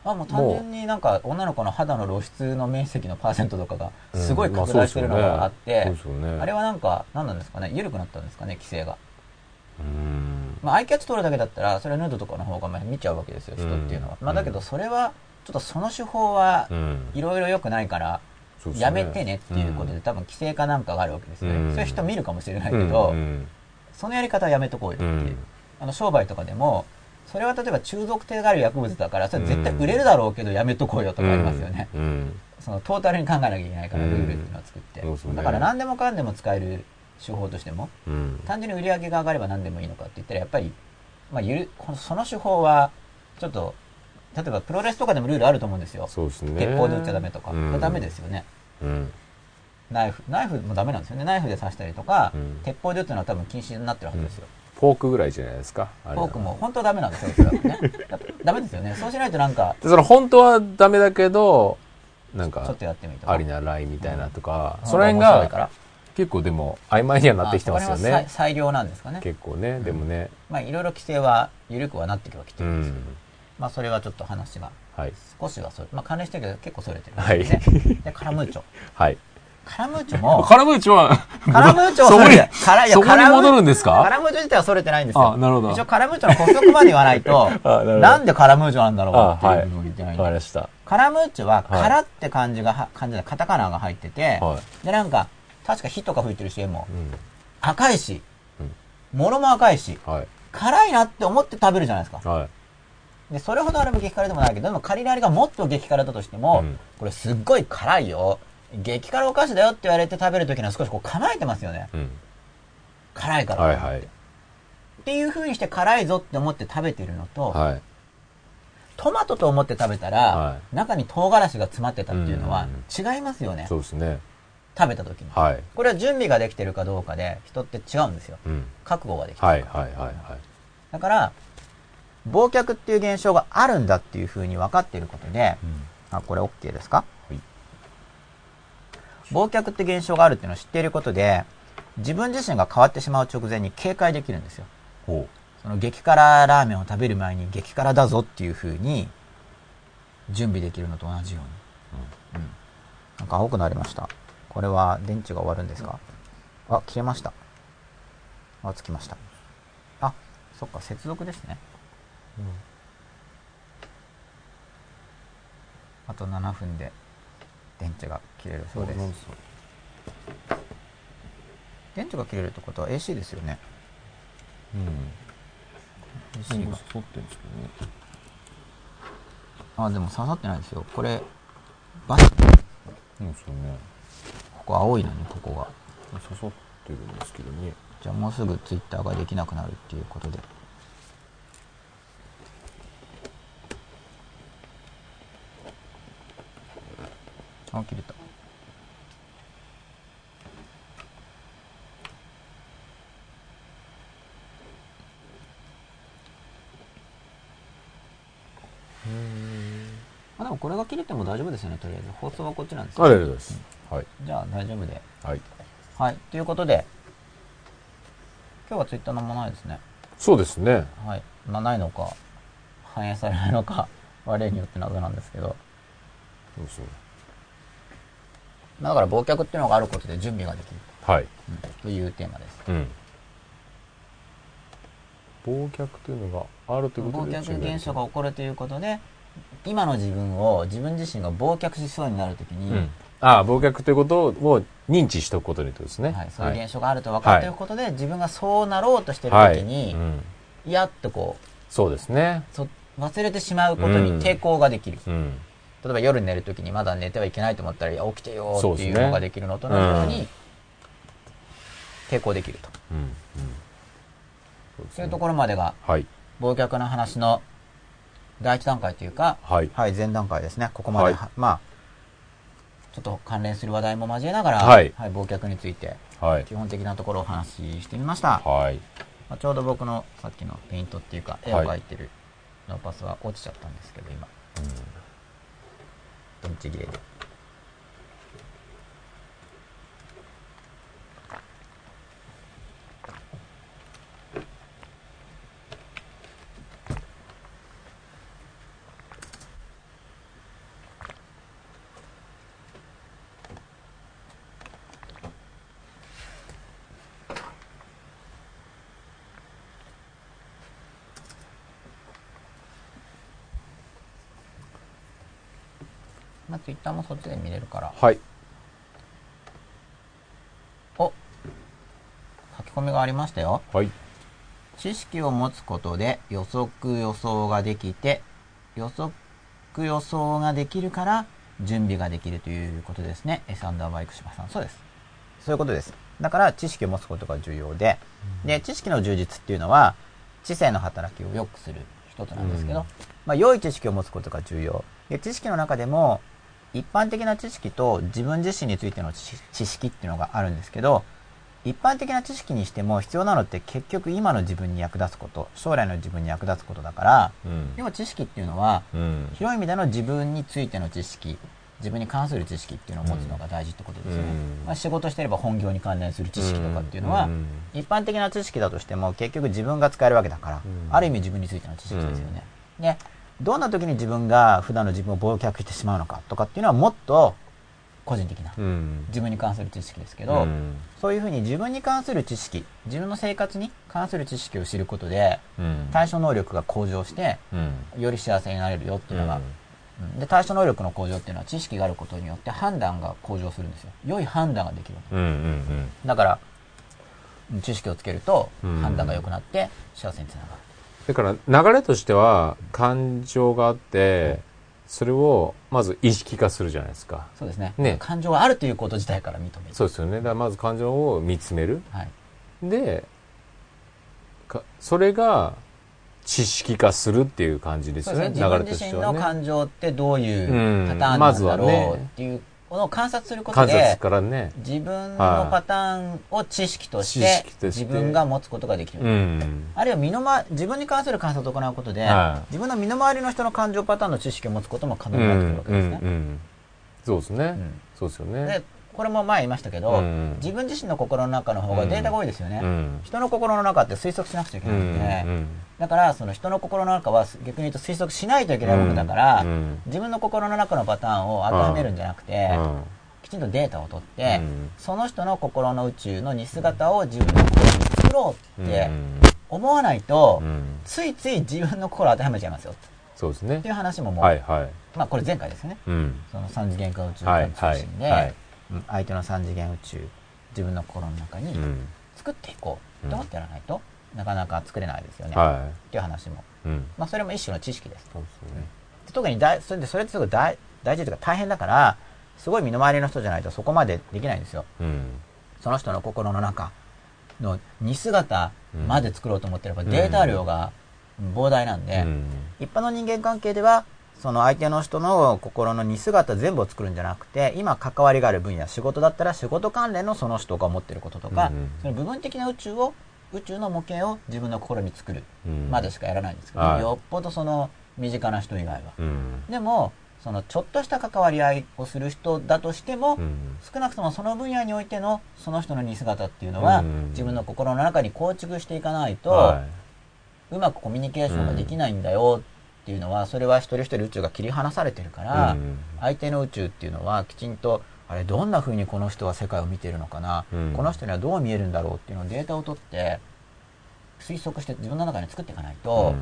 あもう単純になんか女の子の肌の露出の面積のパーセントとかがすごい拡大してるのがあって。あれはなんか何なんですかね緩くなったんですかね規制が。うん。まあアイキャッチ取るだけだったらそれはヌードとかの方がまあ見ちゃうわけですよ人っていうのは。うんまあだけどそれはちょっとその手法はうん。いろいろ良くないからやめてねっていうことで多分規制かなんかがあるわけですよね。うんそういう人見るかもしれないけど、うんそのやり方はやめとこうよっていう。うんあの商売とかでも、それは例えば中毒性がある薬物だから、それ絶対売れるだろうけどやめとこうよとかありますよね。うんうんそのトータルに考えなきゃいけないから、うんルールっていうのを作って。そうですねだから何でもかんでも使える手法としても、うん単純に売り上げが上がれば何でもいいのかって言ったら、やっぱり、まあ、ゆるその手法は、ちょっと、例えばプロレスとかでもルールあると思うんですよ。そうですね。鉄砲で打っちゃダメとか。うんこれダメですよね。うん。ナイフ、ナイフもダメなんですよね。ナイフで刺したりとか、うん鉄砲で撃つのは多分禁止になってるはずですよ。フォークぐらいじゃないですか？フォークも本当はダメなんですよ、それはね。ダメですよね。そうしないとなんか、でその本当はダメだけど、なんかちょっ、とやってみるとか。ありなラインみたいなとか、うんその辺が結構でも曖昧にはなってきてますよね。裁裁量なんですかね。結構ね、でもね。まあいろいろ規制は緩くはなってきはきてうるんですけど、ん。まあそれはちょっと話がはい。少しはそれ、まあ関連してるけど結構それてるんはいですよね。で、カラムーチョ。はい。カラムーチョも、カラムーチョは、カラムーチョはそこにそこに戻るんですカかラムーチョ自体はそれてないんですよ。あなるほど一応カラムーチョの補足まで言わないと、あなんでカラムーチョなんだろうあっていうのを言ってないわかりました。カラムーチョは、はいカラって漢字がは、漢字でカタカナが入ってて、はで、なんか、確か火とか吹いてるし、絵も。赤いし、ものも赤いし、はい。辛いなって思って食べるじゃないですか。はい。で、それほどあれも激辛でもないけど、でも仮にあれがもっと激辛だとしても、うんこれすっごい辛いよ。激辛お菓子だよって言われて食べるときには少しこう構えてますよね。うん。辛いから。はいはい。っていう風にして辛いぞって思って食べてるのと、はい。トマトと思って食べたら、は中に唐辛子が詰まってたっていうのはうん違いますよね。そうですね。食べた時に。はい。これは準備ができてるかどうかで人って違うんですよ。うん。覚悟ができてる。はいはいはいはい。だから、忘却っていう現象があるんだっていう風に分かっていることで、あ、これ OK ですか？はい忘却って現象があるっていうのを知っていることで、自分自身が変わってしまう直前に警戒できるんですよ。ほその激辛ラーメンを食べる前に激辛だぞっていう風に準備できるのと同じように。うん。なんか青くなりました。これは電池が終わるんですか？あ、切れました。あ、つきました。あ、そっか、接続ですね。あと7分で電池が切れるそうです。電池が切れるってことは AC ですよね。うん。AC が。沿ってるんですけどね。あ、でも刺さってないですよ。これ、バス、うん、そうね。ここ青いのに、ここが。刺さってるんですけどね。じゃあもうすぐ Twitter ができなくなるっていうことで。あ、切れた。まあでもこれが切れても大丈夫ですよね、とりあえず。放送はこっちなんですよありがとうございます。はい。じゃあ大丈夫で。はい。はい。ということで、今日はツイッターのもないですね。そうですね。はい。まあないのか、反映されないのか、我によって謎なんですけど。そうそう。まあだから忘却っていうのがあることで準備ができる、はい。うんというテーマです。うん。忘却というのがあるということ忘で却現象が起こるということで、今の自分を、自分自身が忘却しそうになるときに、うん。ああ、忘却ということを認知しておくことにとですね。はい、そういう現象があると分かっていることで、自分がそうなろうとしているはい。ときに、うん。やっとこう、そうですね。そ忘れてしまうことに抵抗ができる。うん。例えば夜寝るときにまだ寝てはいけないと思ったら、いや起きてよっていうのができるのと同じように、抵抗できると。うん。うん。そうねそういうところまでが、はい。忘却の話の第一段階というか、はい。はい、前段階ですね。ここまで、はいまあ、ちょっと関連する話題も交えながら、はい忘却について、はい。基本的なところをお話ししてみました。はい。まあ、ちょうど僕のさっきのペイントっていうか、絵をはい描いてるのパスは落ちちゃったんですけど、今。切れでツイッターもそっちで見れるから。はい。お書き込みがありましたよ。はい。知識を持つことで予測予想ができて、予測予想ができるから準備ができるということですね。エサンダーバイク島さん。そうです。そういうことです。だから知識を持つことが重要で、で、知識の充実っていうのは、知性の働きを良くする一つなんですけど、うんまあ、良い知識を持つことが重要。で、知識の中でも、一般的な知識と自分自身についての知知識っていうのがあるんですけど、一般的な知識にしても必要なのって結局今の自分に役立つこと、将来の自分に役立つことだから、うん。要は知識っていうのは、うん。広い意味での自分についての知識、自分に関する知識っていうのを持つのが大事ってことですよね。うん。まあ、仕事してれば本業に関連する知識とかっていうのは、ん。一般的な知識だとしても結局自分が使えるわけだから、うん。ある意味自分についての知識ですよね。で、どんな時に自分が普段の自分を忘却してしまうのかとかっていうのはもっと個人的なうん。自分に関する知識ですけど、うん。そういうふうに自分に関する知識、自分の生活に関する知識を知ることでうん。対処能力が向上してうん。より幸せになれるよっていうのが、うん。うん。で対処能力の向上っていうのは知識があることによって判断が向上するんですよ。良い判断ができる。うんうんだから、うん知識をつけるとうん。判断が良くなって幸せにつながる。だから流れとしては感情があってそれをまず意識化するじゃないですか。そうですね。ね。感情があるということ自体から認める。そうですよね。だからまず感情を見つめる。はい。でかそれが知識化するっていう感じですよね。流れですね。自分自としてはね。身の感情ってどういうパターンなんだろうねっていうこの観察することでね。自分のパターンを知識として自分が持つことができる。うん。あるいは身の回自分に関する観察を行うことで、はい。自分の身の回りの人の感情パターンの知識を持つことも可能うになってくるんわけですね。うんうんそうですね、ん。そうですよね。で、これも前言いましたけど、うん。自分自身の心の中の方がデータが多いですよね。うん。人の心の中って推測しなくちゃいけうないので、んだからその人の心の中は逆に言うと推測しないといけないものだから、うん自分の心の中のパターンを当てはめるんじゃなくて、うん。きちんとデータを取って、うん。その人の心の宇宙の似姿を自分の心に作ろうって思わないと、うん。ついつい自分の心を当てはめちゃいますよ。そうですね。っていう話ももう、はいはい。まあこれ前回ですよね。うん。その三次元化宇宙はい観中心で、はいはいうん相手の三次元宇宙、自分の心の中にうん。作っていこうと思ってやらないと、なかなか作れないですよね。はっていう話も。いうんまあそれも一種の知識です。そうですよね特に大それでそれってすごい大大事というか大変だから、すごい身の回りの人じゃないとそこまでできないんですよ。うんその人の心の中の似姿まで作ろうと思ってればデータ量が膨大なんで、うん一般の人間関係では、その相手の人の心の似姿全部を作るんじゃなくて、今関わりがある分野、仕事だったら仕事関連のその人が思ってることとか、うんうんその部分的な宇宙を、宇宙の模型を自分の心に作る。うん。までしかやらないんですけど、はい。よっぽどその身近な人以外は。うん。でも、そのちょっとした関わり合いをする人だとしても、うん。少なくともその分野においてのその人の似姿っていうのは、うん。自分の心の中に構築していかないと、はうまくコミュニケーションができないんだよっていうのは、それは一人一人宇宙が切り離されてるから、うん。相手の宇宙っていうのはきちんと、あれ、どんな風にこの人は世界を見てるのかな、うん。この人にはどう見えるんだろうっていうのをデータを取って、推測して自分の中に作っていかないと、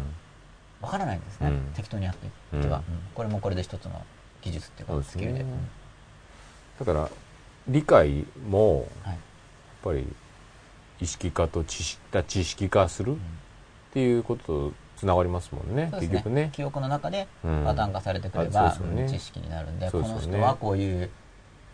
わからないんですね、うん。適当にやっていっては、うん。うん。これもこれで一つの技術っていうか、スキルで。うん。だから理解もはい。やっぱり意識化と知識知識化するっていうこととつながりますもんね結局ね。記憶の中でうん。パターン化されてくれあば、ね。知識になるんでこの人はこういう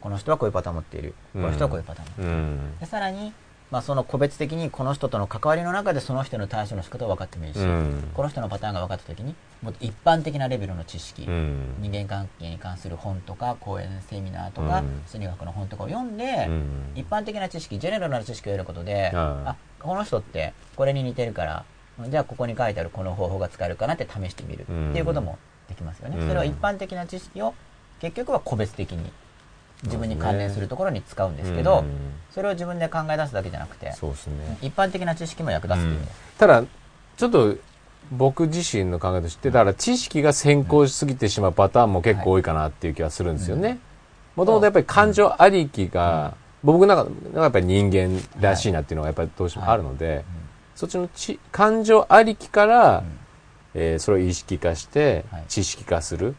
この人はこういうパターンを持っている、この人はこういうパターンを持っている。うん。でさらに、まあ、その個別的にこの人との関わりの中でその人の対処の仕方を分かってもいいし、うん。この人のパターンが分かった時にもっと一般的なレベルの知識、うん。人間関係に関する本とか講演セミナーとか、うん。心理学の本とかを読んで、うん。一般的な知識ジェネラルな知識を得ることで、あこの人ってこれに似てるからじゃあここに書いてあるこの方法が使えるかなって試してみる、うんっていうこともできますよね、うん。それは一般的な知識を結局は個別的に自分に関連するところに使うんですけど、うん。それを自分で考え出すだけじゃなくてそうですね。一般的な知識も役立つっていう。意味です、ただちょっと僕自身の考えとしてだから知識が先行しすぎてしまうパターンも結構多いかなっていう気はするんですよね。もともとやっぱり感情ありきが僕なんかなんかやっぱり人間らしいなっていうのがやっぱりどうしてもあるのでそっちのち感情ありきからえーそれを意識化してはい。知識化する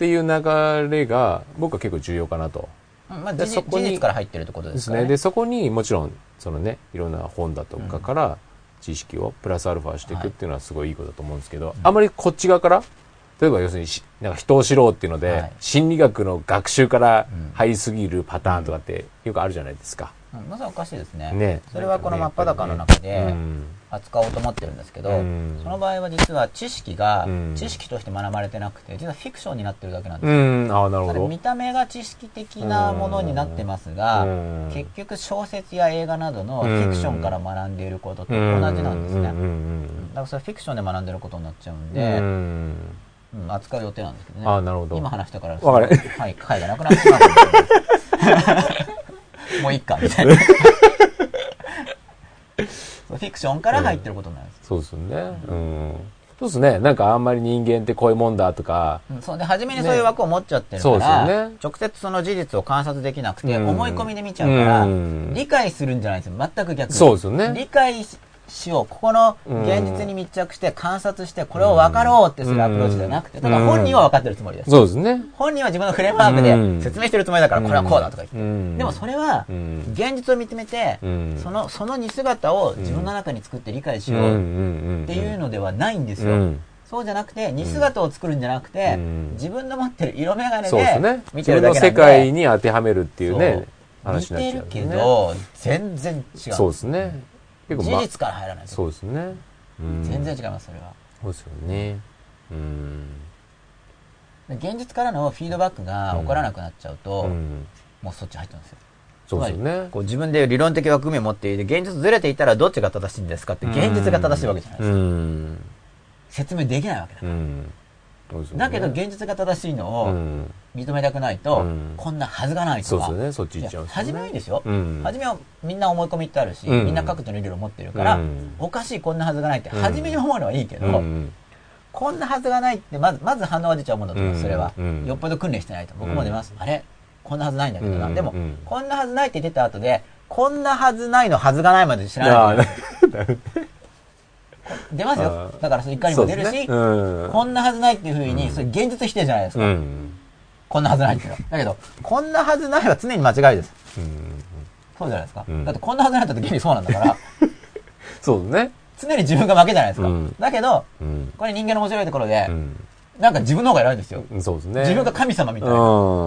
っていう流れが僕は結構重要かなと。うんまあ、事実でそこに事実から入ってるってことでですね。ねでそこにもちろんそのねいろんな本だとかから知識をプラスアルファしていくっていうのはすごいいいことだと思うんですけど、あまりこっち側から例えば要するにしなんか人を知ろうっていうので、はい。心理学の学習からうん。入りすぎるパターンとかってよくあるじゃないですか。うん。まずはおかしいですね。ね。それはこの真っ裸の中うでん。扱おうと思ってるんですけど、うんその場合は実は知識がうん知識として学ばれてなくて、実はフィクションになってるだけなんですうよ。ん。ああ、なるほど見。た目が知識的なものになってますが、うん結局小説や映画などのフィクションから学んでいることと同じなんですね。だからそれフィクションで学んでることになっちゃうんうん。で、うんうん扱う予定なんですけどね。ああ、なるほど。今話したから、はい、回がなくなってしまう。もういっか、みたいな。フィクションから入ってることになるんです。そうですよね。うん。そうですね。なんかあんまり人間ってこういうもんだとか、うんそうで、初めにそういう枠を持っちゃってるから、ですよね直接その事実を観察できなくて、うん思い込みで見ちゃうから、うん理解するんじゃないんですよ。全く逆。そうですよね理解ししよう。ここの現実に密着して観察して、これを分かろうってするアプローチじゃなくて、だ本人は分かってるつもりです。そうですね。本人は自分のフレームワークで説明してるつもりだから、これはこうだとか言って。うんでもそれはう、ん現実を見つめて、うんその、その似姿を自分の中に作って理解しようっていうのではないんですよ。うんそうじゃなくて、似姿を作るんじゃなくて、うん自分の持ってる色眼鏡で。見自分のてるだけなんで。世界に当てはめるっていうね、似てるけど、全然違う。そうですね。結事ま実から入らないと。そうですね。うん全然違います、それは。そうですよね。うん。現実からのフィードバックが起こらなくなっちゃうと、うんもうそっち入っちゃうんですよ。そうですね。こう自分で理論的枠組みを持っていて、現実ずれていたらどっちが正しいんですかって、現実が正しいわけじゃないですか。うん。説明できないわけだから。だけど現実が正しいのうをん。認めたくないと、うんこんなはずがないとか。そうですよね。そっち行っちゃ。初めはいいですよ。うん。初めはみんな思い込みってあるし、うんみんな各自の理論を持ってるから、うんおかしいこんなはずがないって、うん初めに思うのはいいけど、うん。こんなはずがないって、まず、まず反応は出ちゃうもんだと思う、うんそれは、うんよっぽど訓練してないと。僕も出ます。あれ？こんなはずないんだけどな。うんでも、うんこんなはずないって出た後で、こんなはずないのはずがないまで知いらない出ますよだからそれ怒りも出るし、ねうんこんなはずないっていうふうに、それ現実否定じゃないですか。うん。こんなはずないっていうのは。だけど、こんなはずないは常に間違いです。うん。そうじゃないですか。うんだってこんなはずないだって現にそうなんだから、そうですね。常に自分が負けじゃないですか。うんだけど、うん。これ人間の面白いところで、うん。なんか自分の方が偉いんですよ。そうですね。自分が神様みたいな。う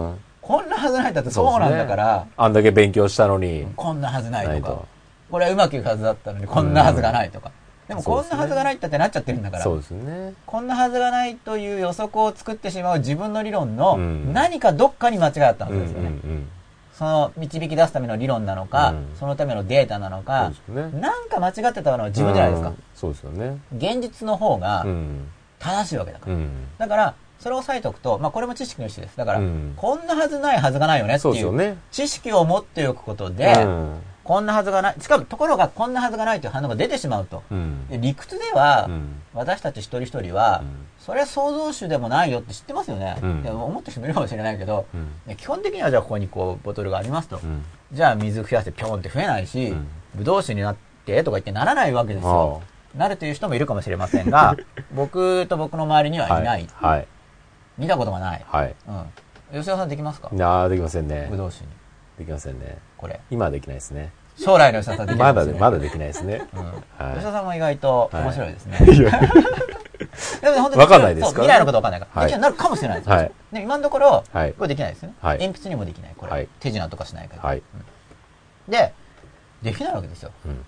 ん。こんなはずないだってそうなんだから、あんだけ勉強したのに。こんなはずないとかと。これはうまくいくはずだったのに、こんなはずがないとか。うですねこんなはずがないってってなっちゃってるんだから、ね。こんなはずがないという予測を作ってしまう自分の理論のうん何かどっかに間違ったんですよね。うん。その導き出すための理論なのか、うんそのためのデータなのかね。なんか間違ってたのは自分じゃないですかうん。そうですよね。現実の方がうん。正しいわけだから。うん。だから、それを押さえておくと、まあこれも知識の一種です。だから、うんこんなはずないはずがないよねっていう。知識を持っておくことで、うんこんなはずがない、しかもところがこんなはずがないという反応が出てしまうと。うん。で理屈では、うん私たち一人一人は、うんそれは創造主でもないよって知ってますよね。思ってる人もいるかもしれないけど、基本的にはじゃあここにこうボトルがありますと。うん。じゃあ水増やしてピョンって増えないし、うんブドウ酒になってとか言ってならないわけですよ。なるという人もいるかもしれませんが、僕と僕の周りにはいない。はい。見たことがない。はい。うん。吉田さんできますか？いやーできませんねブ。ドウ酒に。できませんね。これ。今はできないですね。将来の吉田さんできるかまだで、もしれないまだできないですね。うんはい吉田さんも意外と面白いですね。いやでもね本当にわかんないですか？らねそう未来のことわかんないから。はいできるようになるかもしれないですよ。はいで今のところ、はいこれできないですよね。はい鉛筆にもできない。これ。はい手品とかしないから。はい。で、できないわけですよ。うん。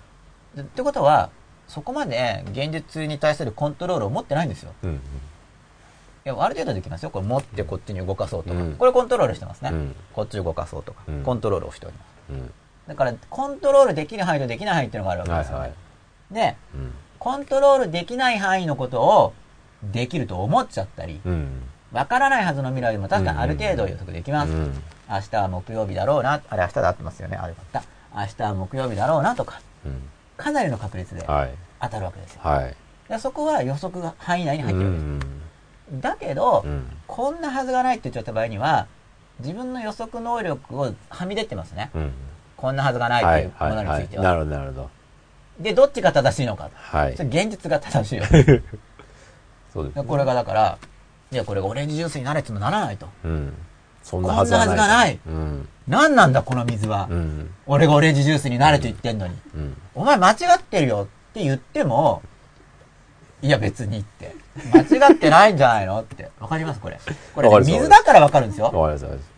でってことは、そこまで現実に対するコントロールを持ってないんですよ。うん。いやある程度できますよ。これ持ってこっちに動かそうとか。うんこれコントロールしてますね。うんこっち動かそうとか、うんコントロールをしております。うん。だから、コントロールできる範囲とできない範囲っていうのがあるわけですよ、はいはい。で、うん。コントロールできない範囲のことをできると思っちゃったり、うん。わからないはずの未来も確かにある程度予測できます。うん明日は木曜日だろうな。あれ明日で合ってますよね。あれだった。明日は木曜日だろうなとか、うん。かなりの確率ではい。当たるわけですよ。はい。でそこは予測が範囲内に入うってるわけです。ん。だけど、うん。こんなはずがないって言っちゃった場合には、自分の予測能力をはみ出てますね。うん。こんなはずがないはいというものについては。なるほど、なるほど。で、どっちが正しいのか。はい現実が正しいよ。そうですね。これがだから、いや、これがオレンジジュースになれってもならないと。うん。そんなはずはない。こんなはずがないうん。何なんだ、この水は。うん。俺がオレンジジュースになれと言ってんのに。うん。お前間違ってるよって言っても、いや別にって。間違ってないんじゃないのって。わかります？これ。これ、わかります水だからわかるんですよ。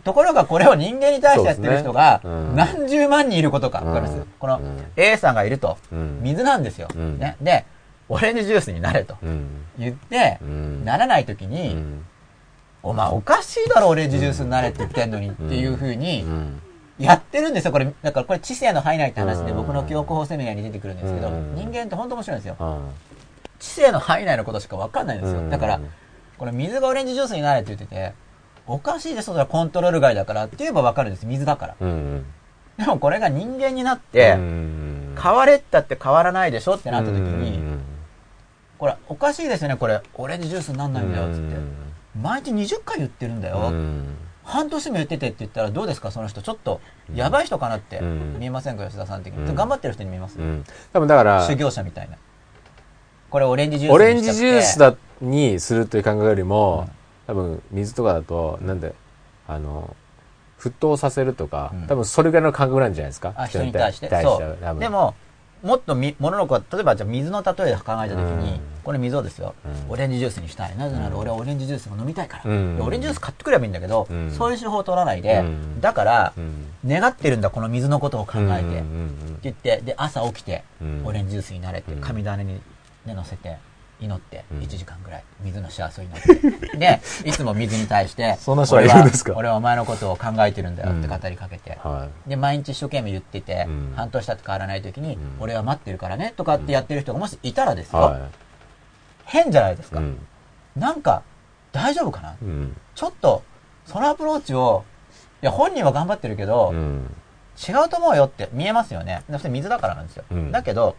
ところがこれを人間に対してやってる人が何十万人いることか。うんわかります？このうん A さんがいるとうん水なんですよ。うんね。で、オレンジジュースになれとうん。言ってう、ん。ならない時うに、ん。お前おかしいだろオレンジジュースになれって言ってんのにっていう風うにん。やってるんですよ。これ、だからこれ知性の範囲内って話でうん僕の記憶法セミナーに出てくるんですけど、うん人間って本当面白いんですよ。あ知性の範囲内のことしかわかんないんですよ。うんだから、これ水がオレンジジュースになれって言ってて、おかしいですそれはコントロール外だからって言えばわかるんです。水だから。うん。でもこれが人間になって、うん変われったって変わらないでしょってなった時に、うんこれおかしいですよね、これ。オレンジジュースになんないんだよ、つって。うん毎日20回言ってるんだよ。うん半年も言っててって言ったらどうですか、その人。ちょっと、やばい人かなってうん見えませんか、吉田さん的に。うん頑張ってる人に見えます、うん多分だから、修行者みたいな。これオレンジジュースオレンジジュースだにするという考えよりも、多分水とかだと、なんで、あの、沸騰させるとか、うん。多分それぐらいの感覚なんじゃないですか？あ、人に対して。対そは多分。う。でも、もっとみ、物の子は、例えばじゃあ水の例えで考えたときに、うん。これ水をですよ、うん。オレンジジュースにしたい。なぜならうん。俺はオレンジジュースが飲みたいから。オレンジジュース買ってくればいいんだけど、うん。そういう手法を取らないで、うん。だから、うん。願ってるんだ、この水のことを考えて。うんうんって言って、で、朝起きて、うん。オレンジジュースになれてう、ん。神種にね、乗せて、祈って、うん1時間ぐらい、水の幸せを祈って。で、いつも水に対して、俺は俺はお前のことを考えてるんだよって語りかけて。はで、毎日一生懸命言ってて、うん半年経って変わらない時に、うん俺は待ってるからね、とかってやってる人がもしいたらですい。よ、は変じゃないですい。か。うん。なんか、大丈夫かな？うん。ちょっと、そのアプローチを、いや、本人は頑張ってるけど、うん。違うと思うよって見えますよね。それ水だからなんですよ。うんだけど、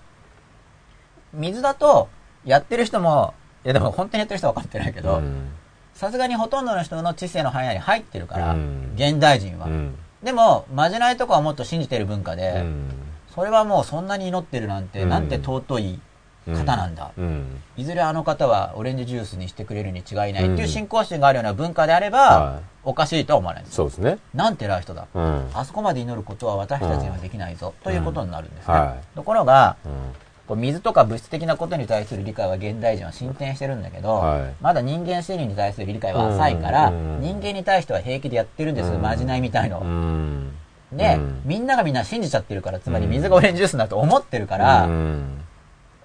水だと、やってる人も、いやでも本当にやってる人は分かってないけど、うんさすがにほとんどの人の知性の範囲内に入ってるから、うん現代人は。うん。でも、まじないとこはもっと信じてる文化で、うんそれはもうそんなに祈ってるなんて、うんなんて尊い方なんだ。うん。いずれあの方はオレンジジュースにしてくれるに違いないっていううん信仰心があるような文化であれば、はいおかしいとは思わないんですよ。そうですね。なんて偉い人だ。うん。あそこまで祈ることは私たちにはできないぞ、ということになるんですね。はいところが、うんこう水とか物質的なことに対する理解は現代人は進展してるんだけど、はい。まだ人間心理に対する理解は浅いから、うん人間に対しては平気でやってるんです、うんまじないみたいの。うん。で、うん。みんながみんな信じちゃってるから、つまり水がオレンジジュースだと思ってるから、うん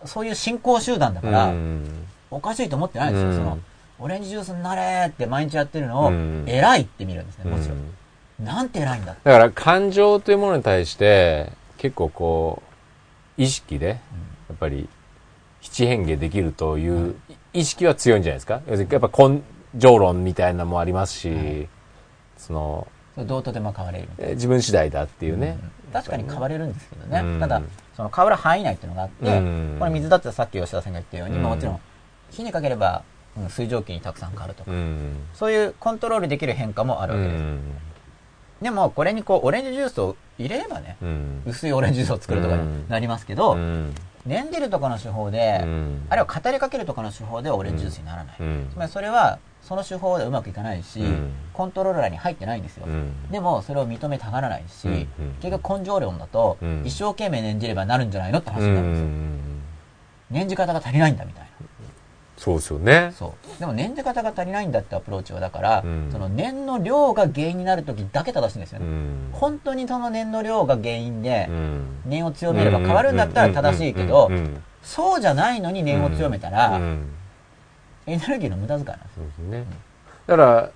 そういう信仰集団だから、うんおかしいと思ってないんですよ。うん。その、オレンジジュースになれーって毎日やってるのを、うん。偉いって見るんですね、もちろん。うん。なんて偉いんだだから感情というものに対して結構こう意識でやっぱり七変化できるという意識は強いんじゃないですか？要するにやっぱ根性論みたいなのもありますし、はい。そのどうとでも変われる自分次第だっていうね、うん確かに変われるんですけどね。うん。ただ、その変わる範囲内っていうのがあって、うん。これ水だってさっき吉田さんが言ったように、うん。まあもちろん、火にかければ、うん水蒸気にたくさん変わるとか、うん。そういうコントロールできる変化もあるうわけです。ん。でも、これにこう、オレンジジュースを入れればね、うん。薄いオレンジジュースを作るとかになりますけど、うん念じるとかの手法で、うんあるいは語りかけるとかの手法でオレンジジュースにならない。うんつまりそれは、その手法でうまくいかないし、うんコントローラーに入ってないんですよ。うんでも、それを認めたがらないし、結局根性論だと、うん一生懸命念じればなるんじゃないのって話うになるんですよ。ん念じ方が足りないんだみたいな。そうですよね。そう。でも念じ方が足りないんだってアプローチは、だから、うん。その念の量が原因になるときだけ正しいんですよね。うん。本当にその念の量が原因でう、ん。念を強めれば変わるんだったら正しいけどそうじゃないのに念を強めたうら、ん。エネルギーの無駄遣いなんですよ。そうですね。だから、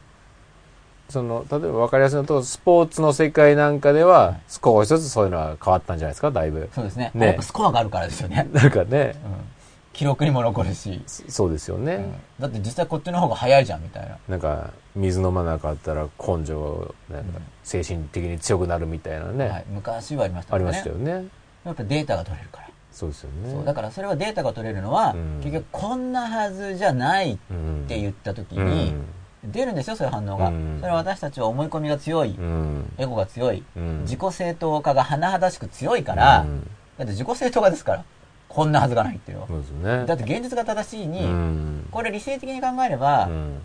その、例えば分かりやすいのと、スポーツの世界なんかでは、少しずつそういうのは変わったんじゃないですか、だいぶ。そうですね。ね。やっぱスコアがあるからですよね。なんかね、うん記録にも残るし、そそうですよね。うん。だって実際こっちの方が早いじゃんみたいな。なんか、水飲まなかったら根性、なんか精神的に強くなるみたいなね、はい、昔はありましたあり。ましたよね。やっぱデータが取れるから。そうですよね。そう。だからそれはデータが取れるのは、うん。結局こんなはずじゃないっうん。て言った時うに、ん。出るんですよ、そういう反応が。うん。それは私たちは思い込みが強い、うん。エゴが強い、うん。自己正当化が甚だしく強いから、うん。だって自己正当化ですから、こんなはずがないっていうのは。そうですね。だって現実が正しいに、うんこれ理性的に考えれば、うん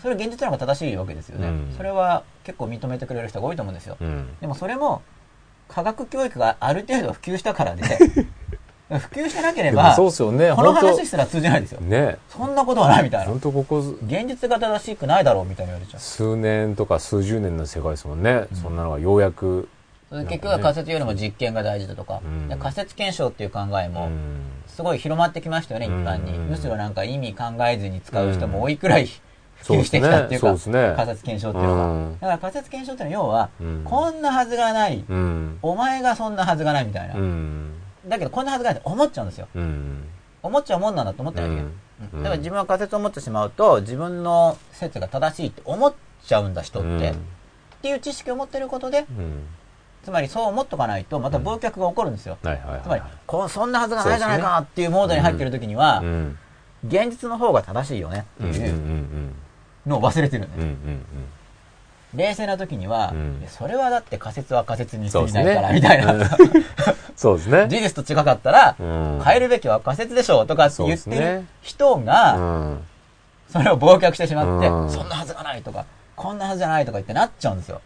それ現実の方が正しいわけですよね、うんそれは結構認めてくれる人が多いと思うんですよ。うんでもそれも、科学教育がある程度普及したからで、普及してなければ、そうっすよね。この話すら通じないですよ。ね。そんなことはないみたいな本。当ここ現実が正しくないだろうみたいに言われちゃう。数年とか数十年の世界ですもんね。そんなのがようやく。結局は仮説よりも実験が大事だとか、うんで仮説検証っていう考えうも、ん。すごい広まってきましたよね、一般に。うんむしろなんか意味考えずに使う人も多いくらい 普及してきたっていうか、そうですね仮説検証っていうのが。うんだから仮説検証っていうのは要は、うんこんなはずがない、うん。お前がそんなはずがないみたいな。うん。だけどこんなはずがないって思っちゃうんですよ。うん。思っちゃうもんなんだと思ってないわけ、うんうんだから自分は仮説を持ってしまうと、自分の説が正しいって思っちゃうんだ人って。うんっていう知識を持ってることで、うん。つまりそう思っとかないと、また忘却が起こるんですよ。はいはいはい。つまり、こうそんなはずがないじゃないかっていうモードに入ってる時には、うん。現実の方が正しいよねって。いうんのを忘れてるんです。うん。うん。冷静な時には、うんそれはだって仮説は仮説に過。ぎないから、みたいな。う んそうですね。事実と違かったら、うん変えるべきは仮説でしょうとかって言ってる人うが、ん。それを忘却してしまって、うんそんなはずがないとか、こんなはずじゃないとか言ってなっちゃうんですよ。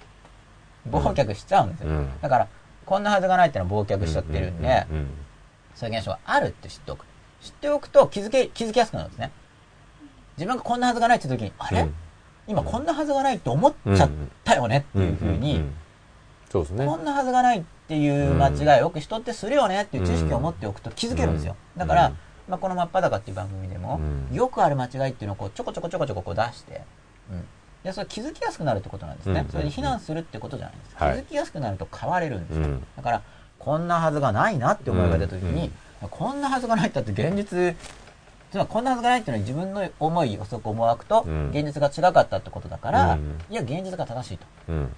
忘却しちゃうんですよ。うんだから、こんなはずがないってのは忘却しちゃってるんで、うん。そういう現象があるって知っておく。知っておくと気づけ、気づきやすくなるんですね。自分がこんなはずがないって時に、あれ、うん今こんなはずがないって思っちゃったよねっていうふうに、そうですね。こんなはずがないっていう間違いをよく人ってするよねっていう知識を持っておくと気づけるんですよ。うんだから、うんまあ、この真っ裸っていう番組でも、うんよくある間違いっていうのをこうちょこちょこちょこちょこ出して、うん。で、それ気づきやすくなるってことなんですね。うんそれで非難するってことじゃないんです。はい気づきやすくなると変われるんですよ。うんだから、こんなはずがないなって思いが出た時に、こんなはずがないってだって現実、つまりこんなはずがないっていうのは自分の思い、予測、思惑とうん現実が違かったってことだから、うんいや、現実が正しいと。うん。うんっ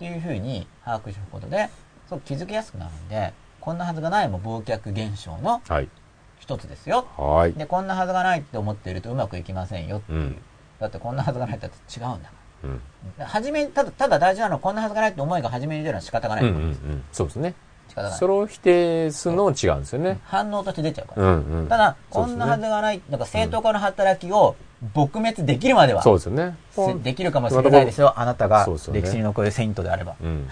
ていうふうに把握しておくことで、そう気づきやすくなるんで、こんなはずがないも忘却現象のはい。一つですよ。はい。で、こんなはずがないって思っているとうまくいきませんよっていう。うんだってこんなはずがないって違うんだかうん。ら。初め、ただ、ただ大事なのはこんなはずがないって思いが初めに出るのは仕方がない。うんうんうん。そうですね。仕方がないそ。れを否定するのも違うんですよね。反応として出ちゃうから。うんうん。ただ、こんなはずがない、なんか正当化の働きを撲滅できるまでは、そうですよね。せできるかもしれないですよ。あなたが歴史に残るセイントであれば。うん。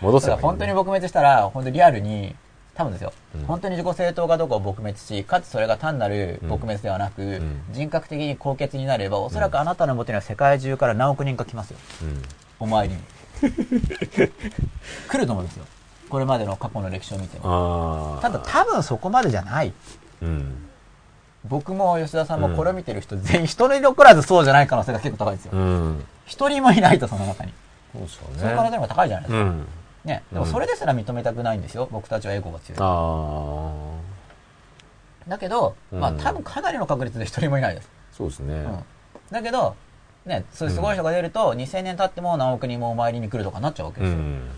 戻せばいいね本当に撲滅したら、本当にリアルに、多分ですよ、うん本当に自己正当かどうかを撲滅し、かつそれが単なる撲滅ではなく、ん人格的に高潔になれば、おそらくあなたのもとには世界中から何億人か来ますよ。うん。お参りに。来ると思うんですよ。これまでの過去の歴史を見ても。ただ多分そこまでじゃない。うん。僕も吉田さんもこれを見てる人、全員一人残らずそうじゃない可能性が結構高いですよう。ん。一人もいないと、その中に。そうですよね。その可能性が高いじゃないですか。うん。ね。でもそれですら認めたくないんですよ。僕たちはエゴが強い。ああ。だけど、まあうん多分かなりの確率で一人もいないです。そうですね。うん。だけど、ね、そういうすごい人が出ると、2000年経っても何億人もお参りに来るとかなっちゃうわけですよ。うん。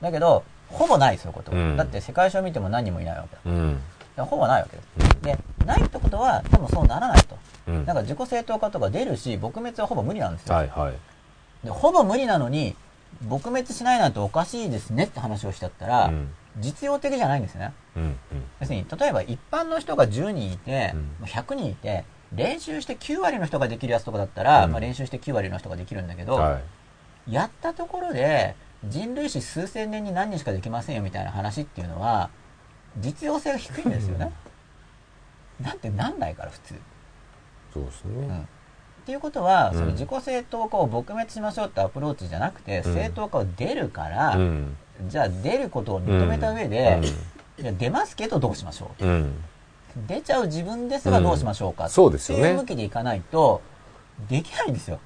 だけど、ほぼない、そういうことは。うんだって世界史を見ても何人もいないわけだ。うん。ほぼないわけです。で、ないってことは、多分そうならないと。うん。だから自己正当化とか出るし、撲滅はほぼ無理なんですよ。はいはい。でほぼ無理なのに、撲滅しないなんておかしいですねって話をしちゃったら、うん。実用的じゃないんですね。うん。要するに、例えば一般の人が10人いて、うんもう100人いて、練習して9割の人ができるやつとかだったら、うんまあ、練習して9割の人ができるんだけど、うん。はい。やったところで人類史数千年に何人しかできませんよみたいな話っていうのは、実用性が低いんですよね。なんてなんないから普通。そうですうんね。っていうことは、うん。その自己正当化を撲滅しましょうってアプローチじゃなくて、うん。正当化を出るから、うん。じゃあ出ることを認めた上で、ういや出ますけどどうしましょう。出ちゃう自分ですがどうしましょうか、うんそうですよね。っていう向きでいかないと、できないんですよ。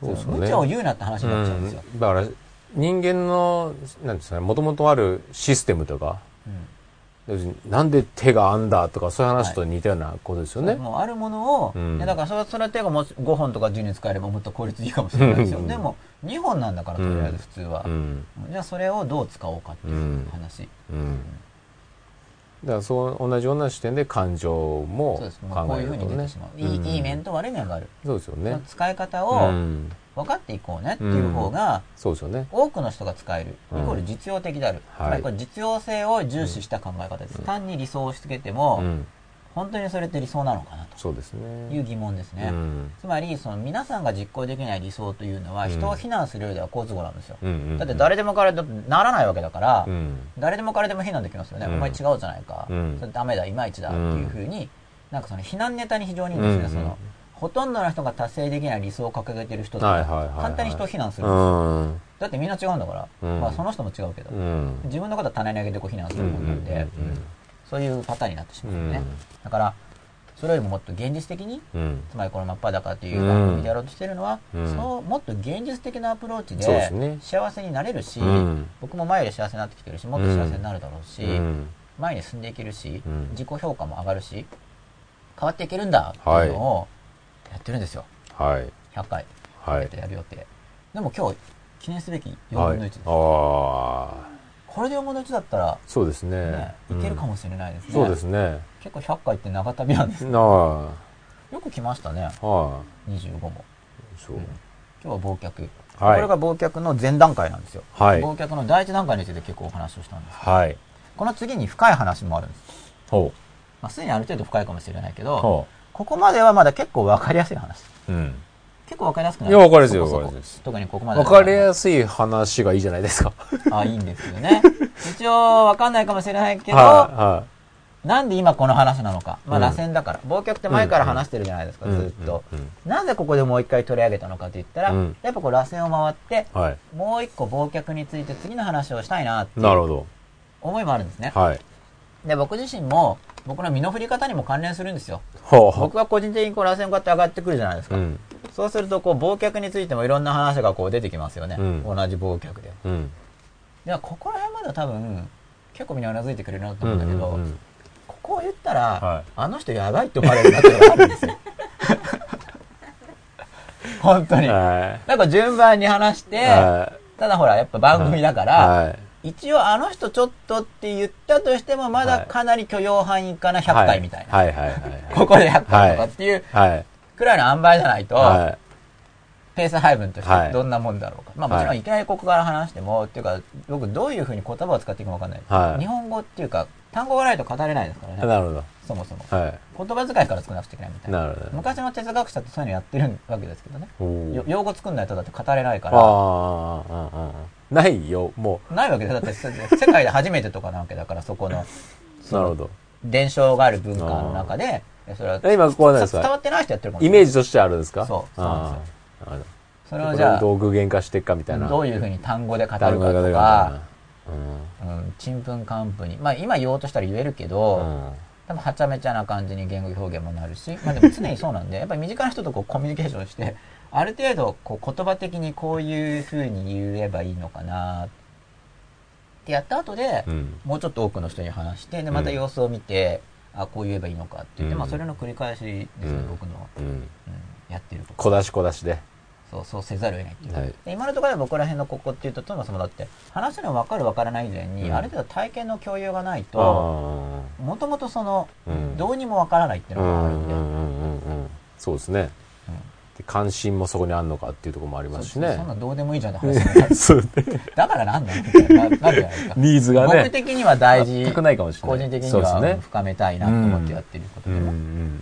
そうですよね。無茶を言うなって話になっちゃうんですよ。だから人間のなんですかねもともとあるシステムとかなんで手があんだとかそういう話と似たようなことですよね、もうあるものを、うん。だからそれそれ手がもし5本とか10年使えればもっと効率いいかもしれないですよ。うん。でも2本なんだからとりあえず普通は。うん。じゃあそれをどう使おうかっていう話。うん。だからそう同じような視点で感情もそうです。考まあこういうふうえるとねに出てしまう。いい,、うんいい面と悪い面がある。そうですよね。使い方うをん分かっていこうねっていう方が、そうですよね多くの人が使える。イうんコール実用的である。はいつまりこれ実用性を重視した考え方です。単に理想を押し付けても、うん本当にそれって理想なのかなそうですというね。疑問ですね。うん。つまり、その皆さんが実行できない理想というのは、うん人を非難するよりでは好都合なんですよ。うんうん。だって誰でも彼でもならないわけだから、うん。誰でも彼でも非難できますよね。うんお前違うじゃないか。うんそれダメだ、いまいちだっていうふうに、なんかその非難ネタに非常にいいんですね。うんその、ほとんどの人が達成できない理想を掲げてる人って、はいはいはいはい簡単に人を非難するんうですよ。ん。だってみんな違うんだから、うんまあその人も違うけど、うん。自分のことは棚に上げてこう非難するもんなんで、うんそういうパターンになってしまうね。だから、それよりももっと現実的に、うん。うん。つまりこの真っ裸っていう番組でやろうとしてるのは、うんそのもっと現実的なアプローチで幸せになれるし、うん僕も前より幸せになってきてるし、もっと幸せになるだろうし、うん。前に進んでいけるし、うん自己評価も上がるし、変わっていけるんだっていうのをやってるんですよ。はい。100回はい。やる予定。でも今日、記念すべき4はい。分の1です。ああ。これで4分の1だったら、そうですねね。、いけるかも。もしれないですね。そうですね。結構100回って長旅なんです。なあ。よく来ましたね、は25も。い。そう。今日は忘却。はいこれが忘却の前段階なんですよ。はい忘却の第一段階について結構お話をしたんです。はい。この次に深い話もあるんです。ほまあ、すでにある程度深いかもしれないけう。ど、ほここまではまだ結構わかりやすい話。う。うん。結構わかりやすくないいやわかりやすいそこそこわかりやすい特にここまで。わかりやすい話がいいじゃないですか。あ、いいんですよね。一応わかんないかもしれないけど、はなんで今この話なのか。まあ、うん螺旋だから。忘却って前から話してるじゃないですか、いはい。ずっと。うんうんなぜここでもう一回取り上げたのかと言ったら、うんやっぱこう螺旋を回って、うんはい。もう一個忘却について次の話をしたいなっていうなるほど。思いもあるんですね。はい。で、僕自身も、僕の身の振り方にも関連するんですよ。ほうほ僕は個人的にこう螺旋をこうやって上がってくるじゃないですう。か。うん。そうすると、こう、忘却についてもいろんな話がこう出てきますよね。うん同じ忘却で。うん。では、ここら辺までは多分、結構みんなうなずいてくれるなと思うんだけど、うんうんここを言ったら、はいあの人やばいって思われるなってのがあるんですよ。本当に。はなんか順番に話して、ただほら、やっぱ番組だかい。ら、はい。一応あの人ちょっとって言ったとしても、まだかなり許容範囲かな、100回みたいな。はいはいはい ここで100回とかっていう。くらいの塩梅じゃないと、はい。ペース配分としはいてどんなもんだろうか。まあもちろんいきなりここから話しても、っていうか、僕どういうふうに言葉を使っていくかわかんない。はい日本語っていうか、単語がないと語れないですからね。なるほど。そもそも。は言葉遣いから作らなくちゃいけないみたい。いな。なるほど。昔の哲学者ってそういうのやってるわけですけどね。用語作んないとだって語れないかあら。あ、ああ、ないよ、もないわけでだってせ世界で初めてとかなわけだから、そこの、う。なるほど。伝承がある文化の中で、それは今、こうなんですか？伝わってない人やってるかもしれないイメージとしてあるんですか？そうそうなんですよそほど。れをじゃあ、どう具現化していくかみたいな。どういうふうに単語で語るかとか、かうん、ちんぷんかんぷんに。まあ今言おうとしたら言えるけど、うん。多分はちゃめちゃな感じに言語表現もなるし、まあでも常にそうなんで、やっぱり身近な人とこうコミュニケーションして、ある程度こう言葉的にこういうふうに言えばいいのかなってやった後で、うん。もうちょっと多くの人に話して、で、また様子を見て、あ、こう言えばいいのかって言って、うんまあそれの繰り返しですね、うん僕の、うん。うん、やってること。小出し小出しで。そう、そうせざるを得ないっていう。はい。で今のところで僕ら辺のここっていうと、そもそもだって、話の分かる分からない以前に、うんある程度体験の共有がないあと、もともとその、うんどうにも分からないっていうのがあるんで、んうんうんうんうん。そうですね。関心もそこにあるのかっていうところもありますしねそそん。などうでもいいじゃんって話になるそうね。だからなんだよみたいな、なじゃないですか。ニーズが僕ね。的には大事、全くないかもしれない。個人的に。は深めたいなと思ってやってることでも。ん。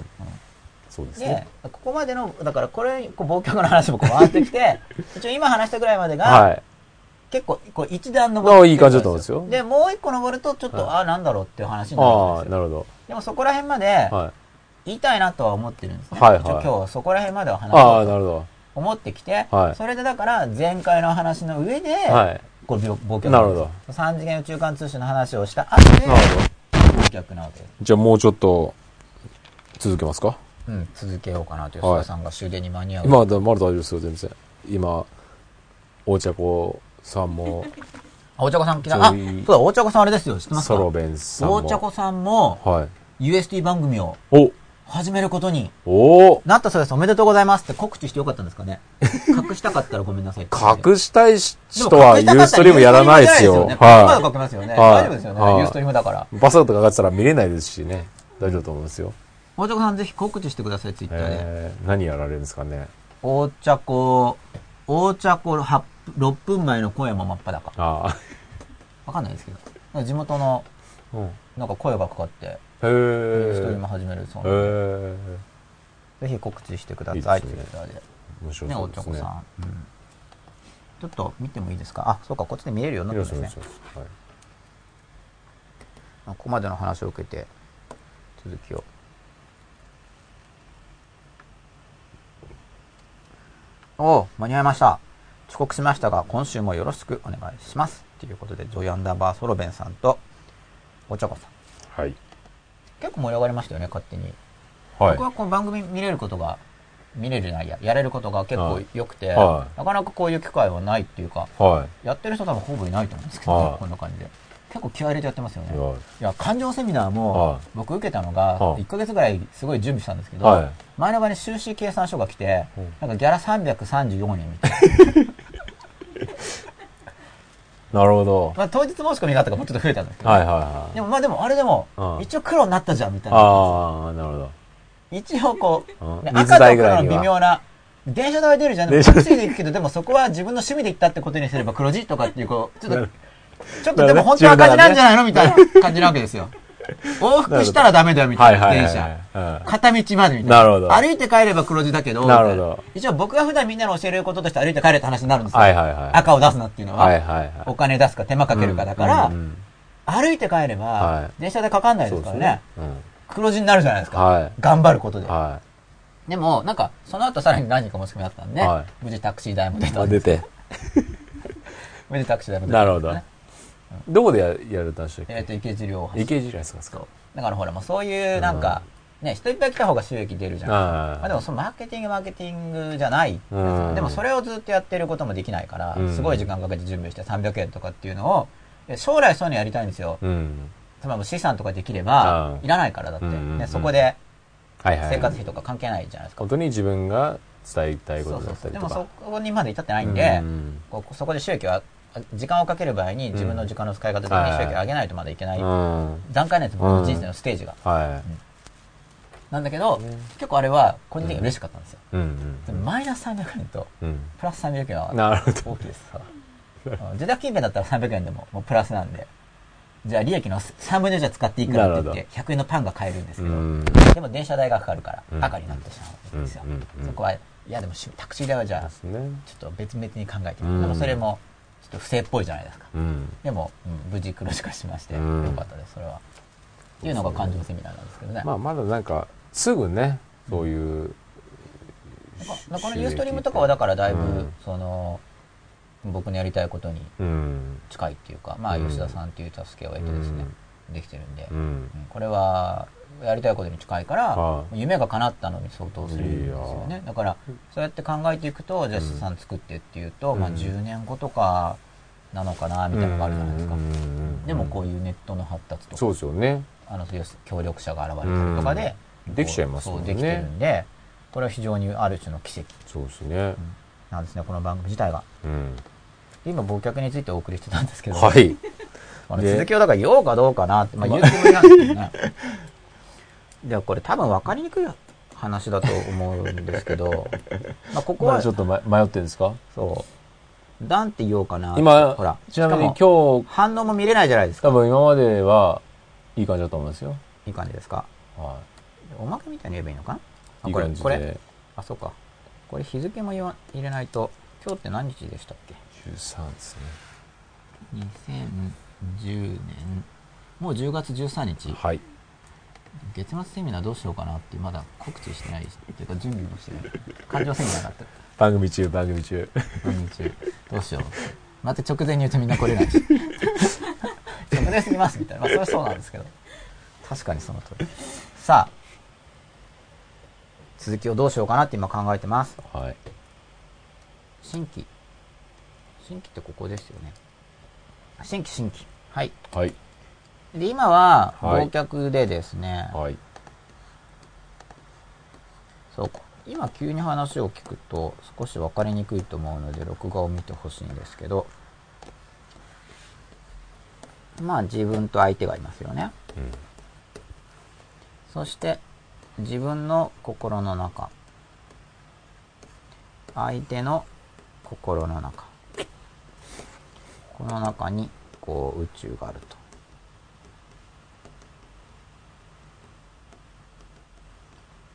そうですでね。、ここまでの、だからこれ、こう忘却の話もこう回ってきて、一応今話したぐらいまでが、はい。結構、こう一段登あいい感じだと思うんですよで、もう一個登ると、ちょっと、はああ、なんだろうっていう話になるんああ、ですよ。なるほでもそこら辺までど。はい。言いたいなとは思ってるんですね。はいはい今日はそこら辺までは話ああ、そうとなるほ思ってきて、はいそれでだから前回の話の上で、ど。はい。これ忘却なるほど。三次元宇宙間通信の話をした後で、なるほど。忘却なわけです。じゃあもうちょっと、続けますか？うん、続けようかなという、はいさんが終電に間に合う。まだ、まだ大丈夫ですよ、全然。今、大茶子さんも、あ大茶子さん来た。あ、そうだ、大茶子さんあれですよ。知ってますか？ソロベンさんも。大茶子さんも、はい。UST 番組をお始めることにおなったそうです。おめでとうございますって告知してよかったんですかね？隠したかったらごめんなさい。隠したい人はユーストリームやらないですよ。ユーストリームじゃないまだは書けますよね。はい大丈夫ですよね。はいユーストリームだから。い。バサッとかかってたら見れないですしね。大丈夫だと思いますよ。大茶子さんぜひ告知してください、ツイッターで。えー、何やられるんですかね？大茶子、大茶子8 6分前の声も真っ裸。あわかんないですけど。地元のあ。うん。なんか声がかかって、ストリーえム始めるそうへなんで、えぜひ告知してください、いいですね Twitter で。面白ね、おちょこさん。うんちょっと見てもいいですか？あ、そうか、こっちで見れるようになってますね。はいここまでの話を受けて、続きを。おう間に合いました。遅刻しましたが、今週もよろしくお願いします。ということで、ジョイアンダーバーソロベンさんと、おちょこさん。はい結構盛り上がりましたよね、勝手に。はい。僕はこの番組見れることが、見れるじゃないや、やれることが結構良くて、はなかなかこういう機会はないっていうか、はい。やってる人多分ほぼいないと思うんですけど、はい。こんな感じで。結構気合い入れてやってますよね。はい。いや、感情セミナーもはい、僕受けたのが、はい。1ヶ月ぐらいすごい準備したんですけど、はい。前の場に収支計算書が来てうん、なんかギャラ334円みたいな。なるほど。まあ当日申し込みがあったからもうちょっと増えたんですけど、はいはいはい。でもまあでもあれでもう、ん。一応黒になったじゃんみたいな。ああなるほど。一応こう、赤と黒の微妙な、電車代出るじゃん。電車タクシーで行くけど、でもそこは自分の趣味で行ったってことにすれば黒字とかっていう、こう、ちょっとちょっとでも本当は赤字なんじゃないの？みたいな感じなわけですよ。往復したらダメだよみたいいはいはい電はい車。はい片道までみたいな。なるほど歩いて帰れば黒字だけど、なるほど一応僕が普段みんなに教えることとして歩いて帰れって話になるんですよ。はいはいはい赤を出すなっていうのは。はいはいはいお金出すか手間かけるかだから、うんうん歩いて帰れば、はい電車でかかんないですからね。黒字になるじゃないですか。はい頑張ることで。はでも、なんか、その後さらに何人か申し込みあったんで、はい無事タクシー代も出いたんで出て無事タクシー代も出たなんるほ。どこでややられたんでしたっえっ、と、け池尻大橋。池尻ですか？そう。だからほら、もうそういう、なんか、ね、人いっぱい来た方が収益出るじゃん。あまあ、でもそのマーケティングマーケティングじゃない。うん。でもそれをずっとやってることもできないから、うん。すごい時間かけて準備して300円とかっていうのを、で将来そういうのやりたいんですよ。うん。例えば資産とかできればう、んいらないからだって、ね、そこで生活費とか関係ないじゃないですか。本当に自分が伝えたいことだったりでとか。もそこにまで至ってないんで、うんこうそこで収益は、あ時間をかける場合に自分の時間の使い方的に収益を上げないとまだいけないうん段階なんです、僕の人生のステージが。はなんだけど、結構あれは個人的に嬉しかったんですよ。いうん。でもマイナス300円とプラス300円はなるほど。大きいですさ。うん。自宅勤勉だったら300円でももうプラスなんで。じゃあ利益の3分の1は使っていいからって言って100円のパンが買えるんですけど、うん。でも電車代がかかるからうん。赤になってしまうんですよ。そこは、いやでもしタクシー代はじゃあちょっと別々に考えてみる。うん。でもそれも不正っぽいじゃないですか。うん。でも、うん無事黒字化しまして、ようん。かったです、それは。っていうのが感情セミナーなんですけどね。まあまだなんかすぐねそういうなんかこのユーストリームとかはだからだいぶ、うん。その、僕のやりたいことにうん。近いっていうか、まあうん。吉田さんっていう助けを得てですね、できてるんで、これはやりたいことに近いから、は夢が叶ったのに相当するんですよね。だから、そうやって考えていくと、じゃあ吉田さん作ってっていうと、うん。まあ10年後とかなのかな、みたいなのがあるじゃないですか。うん。うんうんうん。でもこういうネットの発達とかそうですよね。あのそういう協力者が現れたりとかで、うん。できちゃいますね。そうできてるんでこれは非常にある種の奇跡。そうですね。なんですねこの番組自体が。うん。今忘却についてお送りしてたんですけど、はい。あので続きをだから言おうかどうかなって、まあ、言うつもりなんですけどね でこれ多分分かりにくい話だと思うんですけど、まあ、ここはまだちょっとま迷ってるんですか？そう。なんて言おうかな今ほらちなみにしかも今日反応も見れないじゃないですか。多分今まではいい感じだと思いますよ。いい感じですか？はおまけみたいに言えばいいのかな？いあいいこれこれ。感じであそうか。これ日付も言わ入れないと。今日って何日でしたっけ？13ですね。2010年。もう10月13日。はい月末セミナーどうしようかなってまだ告知してないしっていうか準備もしてない。感情セミナーだった。番組中番組中。何日どうしよう。また直前に言うとみんな来れない。し直前すぎますみたいな。まあそれはそうなんですけど。確かにその通り。さあ。続きをどうしようかなって今考えてます。はい。新規。新規ってここですよね。新規新規。はい。はいで今ははい。忘却でですね、はい。そうか。今急に話を聞くと少し分かりにくいと思うので録画を見てほしいんですけど。まあ自分と相手がいますよね。うん。そして自分の心の中。相手の心の中。この中にこう宇宙があると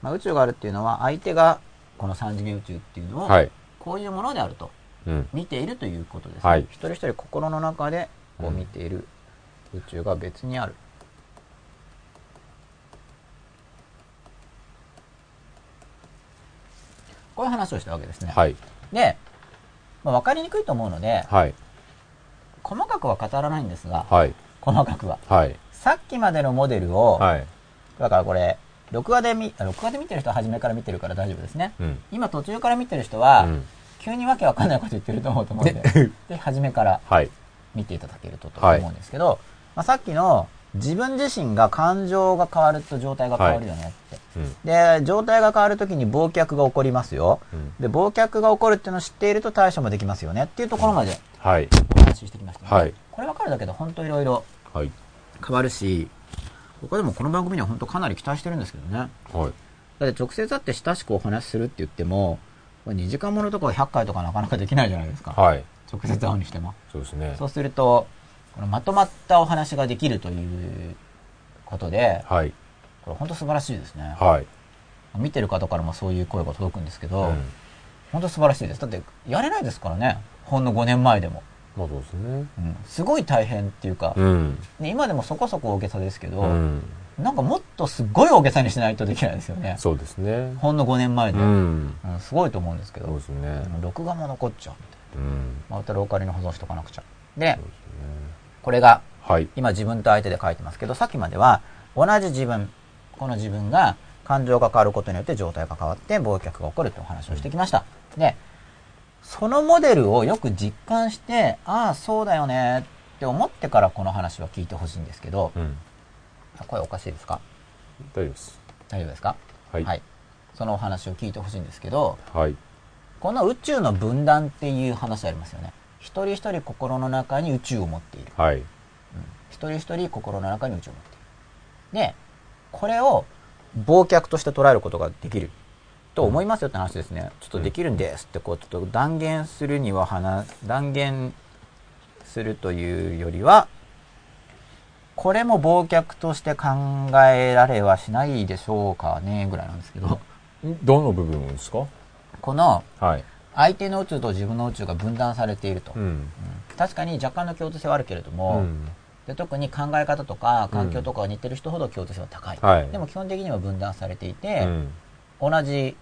まあ、宇宙があるっていうのは、相手がこの三次元宇宙っていうのを、はい。こういうものであるとうん。見ているということです、はい一人一人心の中でこううん見ている宇宙が別にある。こういう話をしたわけですね。はい。で、まあ、分かりにくいと思うので、はい。細かくは語らないんですが、はい。細かくは。はい。さっきまでのモデルを、はい。だからこれ、録画で見、あ録画で見てる人は初めから見てるから大丈夫ですね。うん。今途中から見てる人は、うん急にわけわかんないこと言ってると思うと思うんで、で、初めからはい。見ていただけるとと思うんですけど、まあ、さっきの自分自身が感情が変わると状態が変わるよねって。うん。で、状態が変わるときに忘却が起こりますよ。うん。で、忘却が起こるっていうのを知っていると対処もできますよねっていうところまではい。お話ししてきました、ねはいこれ分かるだけで本当いろいろはい。変わるし、僕はでもこの番組には本当かなり期待してるんですけどね。はい。だって直接会って親しくお話しするって言っても、これ2時間ものとか100回とかなかなかできないじゃないですか。はい。直接会うにしても。そうですね。そうすると、このまとまったお話ができるということで、はい。これ本当素晴らしいですね。はい。見てる方からもそういう声が届くんですけど、うん。本当素晴らしいです。だって、やれないですからね。ほんの5年前でも。まあそうですね。うん、すごい大変っていうか、うん。ね今でもそこそこ大げさですけど、うん。なんかもっとすっごい大げさにしないとできないですよね。そうですね。ほんの5年前うで。ん。うんすごいと思うんですけど、そうですね。録画も残っちゃうみたいな。うん。まあ、歌ローカルに保存しておかなくちゃ。でね。これがはい。今自分と相手で書いてますけど、さっきまでは同じ自分、この自分が感情が変わることによって状態が変わって忘却が起こるってお話をしてきました。で、そのモデルをよく実感して、ああ、そうだよねって思ってからこの話は聞いてほしいんですけど、うん。あ声おかしいですか？大丈夫です。大丈夫ですか？はい。そのお話を聞いてほしいんですけど、はい。この宇宙の分断っていう話ありますよね。一人一人心の中に宇宙を持っている。はい。一人一人心の中に宇宙を持っている。で、これを忘却として捉えることができると思いますよって話ですね。ちょっとできるんですってこうちょっと断言するには話、断言するというよりは、これも忘却として考えられはしないでしょうかね、ぐらいなんですけど、どの部分ですか？このはい。相手の宇宙と自分の宇宙が分断されていると。うん。うん確かに若干の共通性はあるけれどうも、ん。で特に考え方とか環境とかが似てる人ほど共通性は高い、はい。でも基本的には分断されていうて、ん。同じ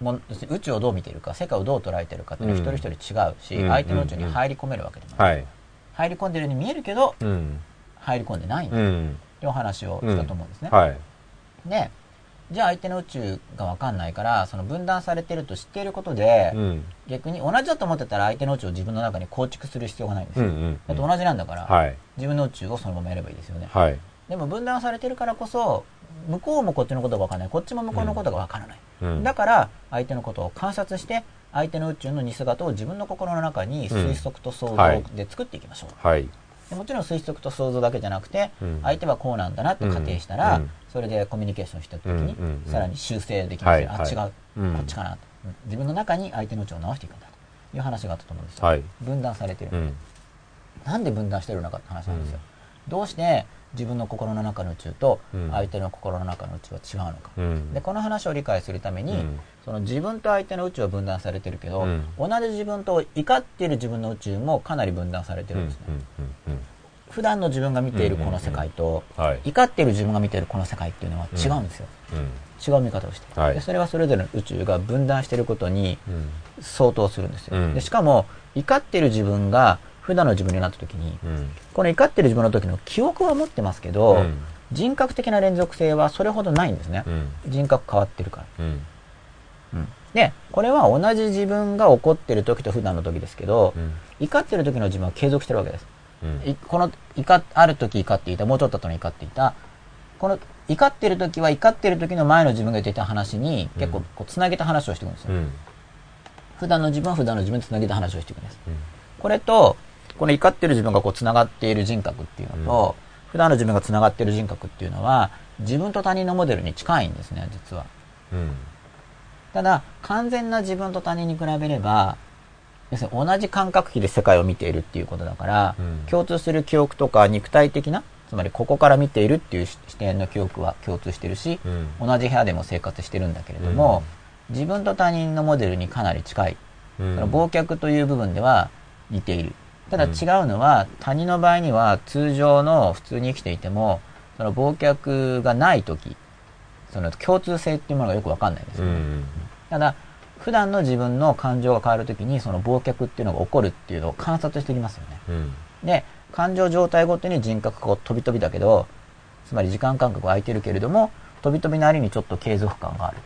も宇宙をどう見ているか世界をどう捉えているかっていうのはうん一人一人違うし、うん相手の宇宙に入り込めるわけでもない、はい。入り込んでるように見えるけどうん。入り込んでないっうてん。いうお話をしたと思うんですね、はい。でじゃあ相手の宇宙が分かんないからその分断されてると知っていることで、うん。逆に同じだと思ってたら相手の宇宙を自分の中に構築する必要がないんですよ。だって同じなんだから、はい。自分の宇宙をそのままやればいいですよね、はい。でも分断されてるからこそ向こうもこっちのことが分からない。こっちも向こうのことが分からない、うん。だから相手のことを観察して相手の宇宙の似姿を自分の心の中に推測と想はい。像で作っていきましょう、はい。でもちろん推測と想像だけじゃなくて、うん。相手はこうなんだなって仮定したら、うん。それでコミュニケーションした時に、さらに修正できますよ、はあ違う、うん。こっちかなと、うん。自分の中に相手の宇宙を直していくんだという話があったと思うんですよ、はい。分断されてる、うん。なんで分断してるのかって話なんですよ、どうして自分の心の中の宇宙とうん。相手の心の中の宇宙は違うのか、うん。でこの話を理解するために、うん。その自分と相手の宇宙は分断されてるけど、うん。同じ自分と怒っている自分の宇宙もかなり分断されてるんですね、。うん。普段の自分が見ているこの世界と、はい。怒っている自分が見ているこの世界っていうのは違うんですよ、うん。違う見方をして。はい。でそれはそれぞれの宇宙が分断していることにうん。相当するんですよ、うん。でしかも怒っている自分が普段の自分になった時にうん。この怒っている自分の時の記憶は持ってますけど、うん人格的な連続性はそれほどないんですね、うん。人格変わってるからうん。で、これは同じ自分が怒ってる時と普段の時ですけど、うん。怒ってる時の自分は継続してるわけです。この怒ある時怒っていた、もうちょっと後に怒っていた、この怒ってる時は怒ってる時の前の自分が言っていた話に結構こうつなげた話をしていくんですよ。うん。普段の自分は普段の自分でつなげた話をしていくんです。うん。これと、この怒ってる自分がこうつながっている人格っていうのと、普段の自分がつながっている人格っていうのは、自分と他人のモデルに近いんですね、実は。うん。ただ、完全な自分と他人に比べれば、要するに同じ感覚器で世界を見ているっていうことだから、うん共通する記憶とか肉体的なつまりここから見ているっていう視点の記憶は共通してるし、うん同じ部屋でも生活してるんだけれども、自分と他人のモデルにかなり近い。うんその忘却という部分では似ている。ただ違うのは、他人の場合には通常の普通に生きていても、その忘却がない時、その共通性っていうものがよくわかんないんですよね。うんただ、普段の自分の感情が変わるときに、その忘却っていうのが起こるっていうのを観察してきますよね。うんで、感情状態ごとに人格がこう飛び飛びだけど、つまり時間間隔が空いてるけれども、飛び飛びなりにちょっと継続感がある。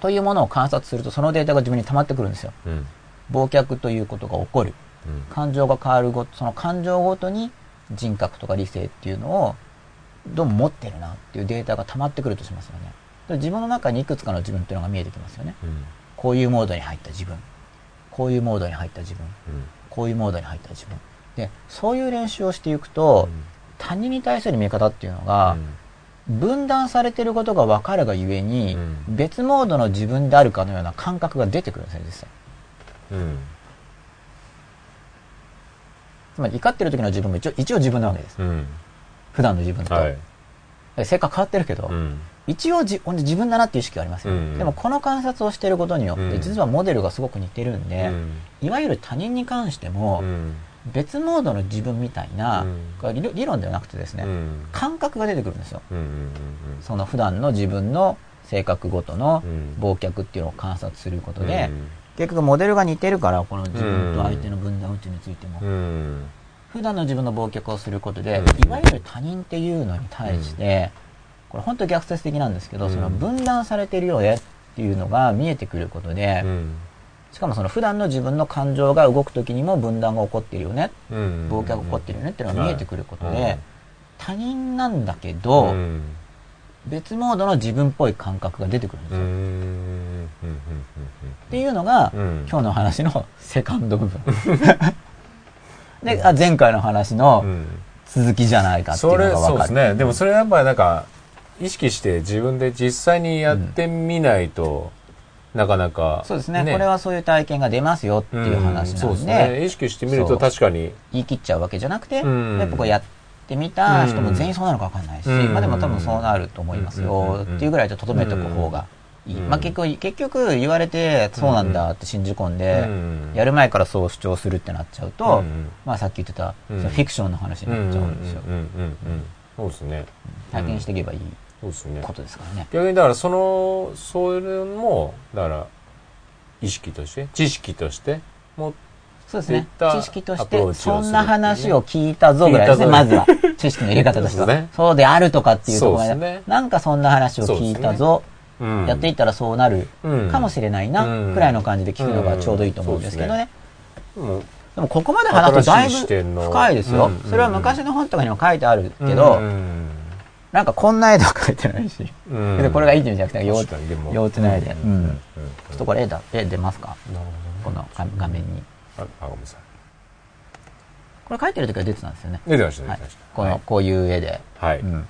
というものを観察すると、そのデータが自分に溜まってくるんですよ。うん忘却ということが起こる。うん感情が変わるごと、その感情ごとに人格とか理性っていうのをどうも持ってるなっていうデータが溜まってくるとしますよね。で自分の中にいくつかの自分っていうのが見えてきますよね。うんこういうモードに入った自分。こういうモードに入った自分。うんこういうモードに入った自分。で、そういう練習をしていくと、他人に対する見方っていうのが、分断されてることが分かるがゆえに、うん別モードの自分であるかのような感覚が出てくるんですね、実際。うんつまり怒ってる時の自分も一応一応自分なわけです。うん。普段の自分と。はい。で性格変わってるけど、うん。一応じ自分だなっていう意識がありますよ、うん。でもこの観察をしていることによって、うん。実はモデルがすごく似てるんで、うん。いわゆる他人に関しても、うん。別モードの自分みたいな、うん。理論ではなくてですね、うん。感覚が出てくるんですよ。うんうんその普段の自分の性格ごとのうん。忘却っていうのを観察することうん。で、結局モデルが似てるから、この自分と相手の分断宇宙についても、うん。普段の自分の忘却をすることで、うん。いわゆる他人っていうのに対して、これ本当逆説的なんですけど、うん。その分断されてるよねっていうのが見えてくることで、うん。しかもその普段の自分の感情が動く時にも分断が起こってるよね、うん。忘却が起こってるよねっていうのが見えてくることで、はい他人なんだけうど、ん。別モードの自分っぽい感覚が出てくるんですよ。んっていうのが、うん。今日の話の セカンド部分。で、あ前回の話のうん。続きじゃないかっていうそれのが分かる。そうですね。でもそれやっぱりなんか意識して自分で実際にやってみないと、なかなかそうですね。これはそういう体験が出ますよっていう話うんそうですなんで、ね。意識してみるとそう。確かに。言い切っちゃうわけじゃなくて、うん。やっぱこうやってみた人も全員そうなのか分かんないし、うん。まあでも多分そうなると思いますようん。っていうぐらいじゃとどめておく方がいい。うん。まあ結局、結局言われてそうなんだって信じ込んで、うん。やる前からそう主張するってなっちゃうと、うん。まあさっき言ってた、フィクションの話になっちゃうんですよ。そうですね。体験していけばいいそうですね。ことですからね。逆にだからそのそういうのもだから意識として知識としてもそうですね。知識としてそんな話を聞いたぞぐらいですね、まずは。知識の入れ方としては。そうですね。そうであるとかっていうところまで、なんかそんな話を聞いたぞ、うんやっていったらそうなるうん。かもしれないな、うん。くらいの感じで聞くのがちょうどいいと思うんですけどね。でもここまで話すとだいぶの深いですよ。うん。それは昔の本とかにも書いてあるけど、うん。なんかこんな絵とか書いてないし、うん。でこれがいいって意味じゃなくて、幼稚な絵で。うん。うん。ちょっとこれ絵だ、絵出ますか？この画画面に。これ書いてる時は出てたんですよね。出てました出はい。この、こういう絵で。はい。うん。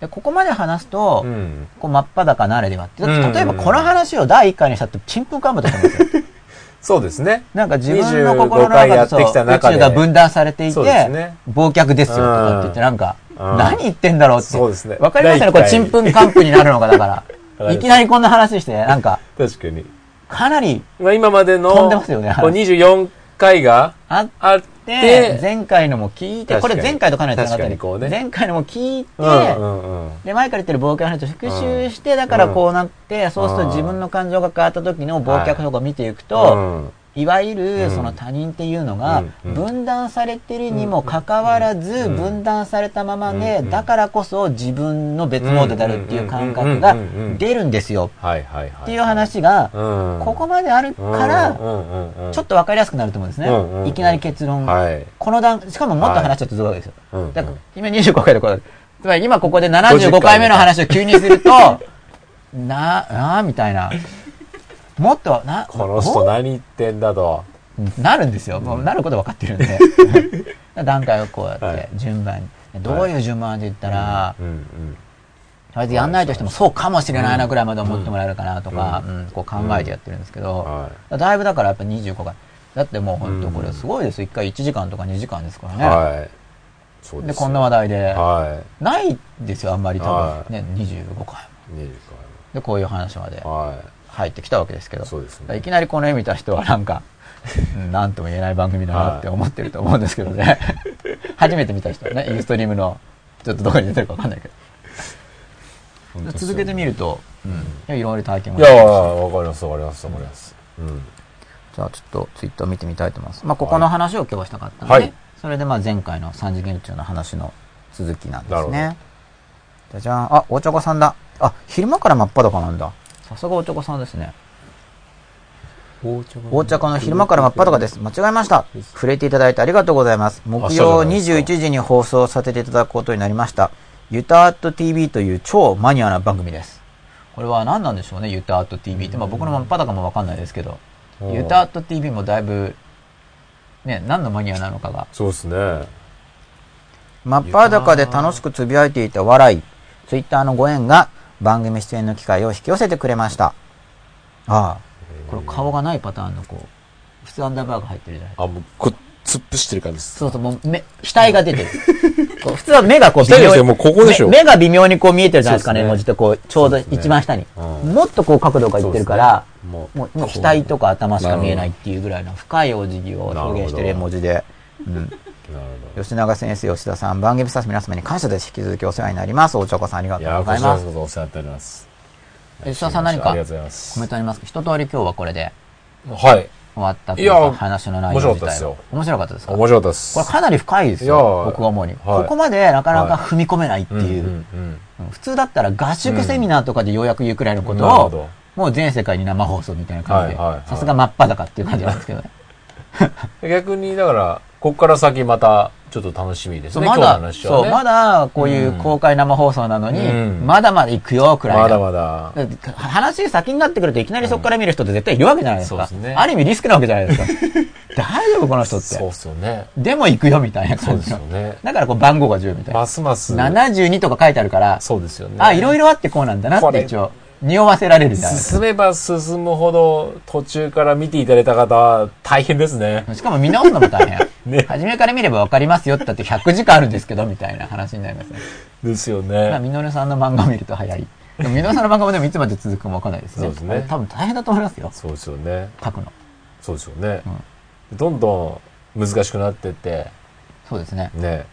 で、ここまで話すと、うん。こう真っ裸なれではって。例えばこの話を第1回にしたって、ちんぷんかんぷんだと思うんですよ。そうですね。なんか自分の心の25回中で。宇宙が分断されていて、ね。忘却ですよとかって言って、なんか、うん。何言ってんだろうって。そうですね。わかりますよね、これ、第一回。ちんぷんかんぷんになるのが、だか。ら。い。きなりこんな話して、なんか、確かに。かなりまあ今までの飛んでますよねこう24回があってて、前回のも聞いて、これ前回とかなり繋がってる。ね。前回のも聞いて、うんうんうん。で、前から言ってる忘却の話を復習して、だからこうなって、そうすると自分の感情が変わった時の忘却とかを見ていくと、うんいわゆうん。るその他人っていうのがうん。分断されてるにもかかわらずうん。分断されたままでうん。だからこそ自分の別モードであるっていう感覚が出るんですよ。っていう話がうん。ここまであるからちょっと分かりやすくなると思うんですね。いきなり結論。はい。この段しかももっと話しちゃって続くわけですよ。うん。だから今25回でこれつまり今ここで75回目の話を急にすると な なあみたいなもっとなこの人何言ってんだとなるんですよ。もうなること分かってるんで。段階をこうやっはいて、順番に。どういう順番で言ったら、あえずやんないとしてもそうかもしれないなぐらいまで思ってもらえるかなとか、うんこう考えてやってるんですけど、はだいぶだからやっぱ25回。だってもう本当これすごいです。1回1時間とか2時間ですからね。いはいで、こんな話題で。はないですよ、あんまり多は分。ね、25回も。い。20で、こういう話まで回は入ってきたわけですけど。ね。いきなりこの絵見た人はなんか、うんなんとも言えない番組だなって思ってると思うんですけどね。初めて見た人はね、ユーストリームの、ちょっとどこに出てるかわかんないけど。続けてみると、うん。いろいろ体験もいや、できるしわかります、わかります、わかります。うん。じゃあちょっとツイッター見てみたいと思います。まあ、ここの話を今日はしたかったので、はいそれでまあ前回の三次元中の話の続きなんですなね。じゃじゃん。あ、お茶子さんだ。あ、昼間から真っ裸なんだ。さすがお茶子さんですね。大茶子の昼間から真っ裸です。間違えました。触れていただいてありがとうございます。木曜明日じゃないです21時に放送させていただくことになりました。ユタアット TV という超マニアな番組です。これは何なんでしょうね、ユタアット TV って。まあ僕の真っ裸もわかんないですけど、うんユタアット TV もだいぶ、ね、何のマニアなのかが。そうですね。真っ裸で楽しくつぶやいていた笑い、ツイッターのご縁が番組出演の機会を引き寄せてくれました。ああ、これ顔がないパターンのこう、普通アンダーバーが入ってるじゃないあ、もう、こ、突っ伏してる感じです。そうそう、もう目、額が出てる。こう普通は目がこう額ですよもうここでしょ目目が微妙にこう見えてるじゃないですかね、文字ってこう、ちょうど一番下に。うんもっとこう角度がいってるから、ももう、もう額とか頭しか見えないっていうぐらいの深いお辞儀を表現してる絵文字で。うん。なるほ吉永先生、吉田さん、番組スタッフ皆様に感謝です。引き続きお世話になります。お茶子さんありがとうございますこちらこ。そお世話になっております。吉田さん何か。コメントありますか？一通り今日はこれではい。終わったという話の内容自体は。面白かったですか面白かったです。これかなり深いですよ。ー僕が思うに。はいここまでなかなか踏み込めないっていう。うんうんうん普通だったら合宿セミナーとかでようやく言うくらいのことをなるほど、もう全世界に生放送みたいな感じでさすが真っ裸っていう感じなんですけどね。う ん逆に、だから、こっから先また、ちょっと楽しみですね、まだ、今日の話はそう、ね。まだこういう公開生放送なのに、うんまだまだ行くよ、くらいな。まだまだ。話先になってくるといきなりそこから見る人って絶対いるわけじゃないですか。そうですねある意味リスクなわけじゃないですか。大丈夫この人って。そうっすよね。でも行くよみたいなそうです。よね。だからこう番号が重要みたいな。ますます。72とか書いてあるから、そうですよね。あ、いろいろあってこうなんだなって一応、匂わせられるじゃないです進めば進むほど、途中から見ていただいた方は大変ですね。か。しかも見直すのも大変。ね初めから見ればわかりますよって言って100時間あるんですけど、みたいな話になりますね。ですよまあ、ね。みのるさんの漫画を見ると早い。でも、みのるさんの漫画もでもいつまで続くかもわかんないですね。そうですね多分大変だと思いますよ。そうですよね。書くの。そうですよね。どんどん難しくなってって、そうですね。ね。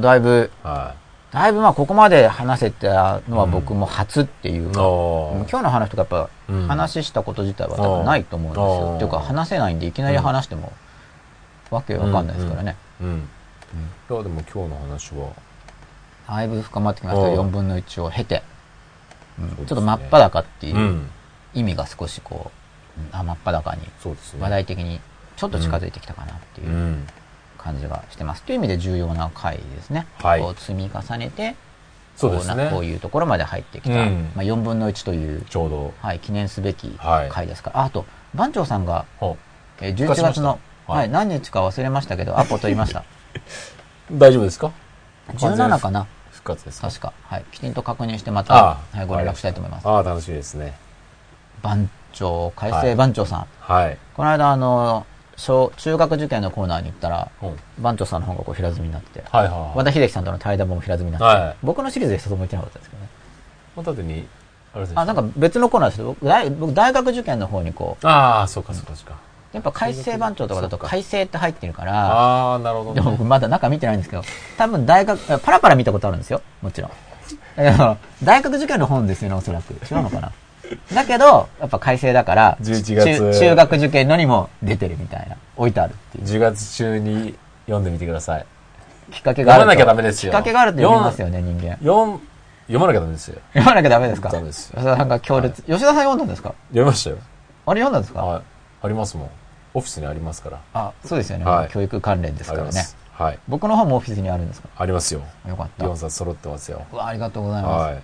だいぶ、はだいぶまあここまで話せたのは僕も初っていう。い。か、お今日の話とかやっぱうん。話したこと自体は多分ないと思うんですよ。うんっていうか話せないんでいきなり話してもわけわかんないですからね。うん。いや、でも今日の話は、だいぶ深まってきました。うん4分の1を経て、うん。ね。ちょっと真っ裸っていううん。意味が少しこう、うん。あ真っ裸に。話題的にちょっと近づいてきたかなっていう。うん感じがしてます。という意味で重要な回ですね。はいこう積み重ねて、そうですねこういうところまで入ってきた、うんまあ、4分の1という、ちょうど。はい、記念すべきはい回ですから、ああと番長さんが、ほえー11復活しました月の、はいはい、何日か忘れましたけど、アポ取りました。う大丈夫ですか？17かな復活ですか？確か。はい。きちんと確認してまあた、あはい、ご連絡したいと思います。ああ、楽しみですね。番長、改正番長さん。はい。この間、あの、小、中学受験のコーナーに行ったら、うん番長さんの方がこう平積みになってて、はいはいはい。和田秀樹さんとの対談も平積みになってて、はい僕のシリーズで一つも言ってなかったですけどね。またでに、あれですあ、なんか別のコーナーですけど、僕大僕大学受験の方にこう、ああ、そうかそうかそうか。やっぱ改正番長とかだと改正って入ってるから、ああ、なるほどね。でも僕まだ中見てないんですけど、多分大学、パラパラ見たことあるんですよ。もちろん。大学受験の本ですよね、おそらく。違うのかな？だけど、やっぱ改正だから、11月中中学受験のにも出てるみたいな。置いてあるっていう。10月中に読んでみてください。きっかけがあると。読まなきゃダメですよきっかけがあると読みますよね、人間。読ん、読まなきゃダメですよ。読まなきゃダメですか？ダメです吉田さんが強烈。吉田さん読んだんですか？読みましたよ。あれ読んだんですか？はい。ありますもん。オフィスにありますから。あ、そうですよね。はい教育関連ですからね。はい。僕の方もオフィスにあるんですか？ありますよ。よかった。4冊揃ってますよ。ありがとうございます。はい。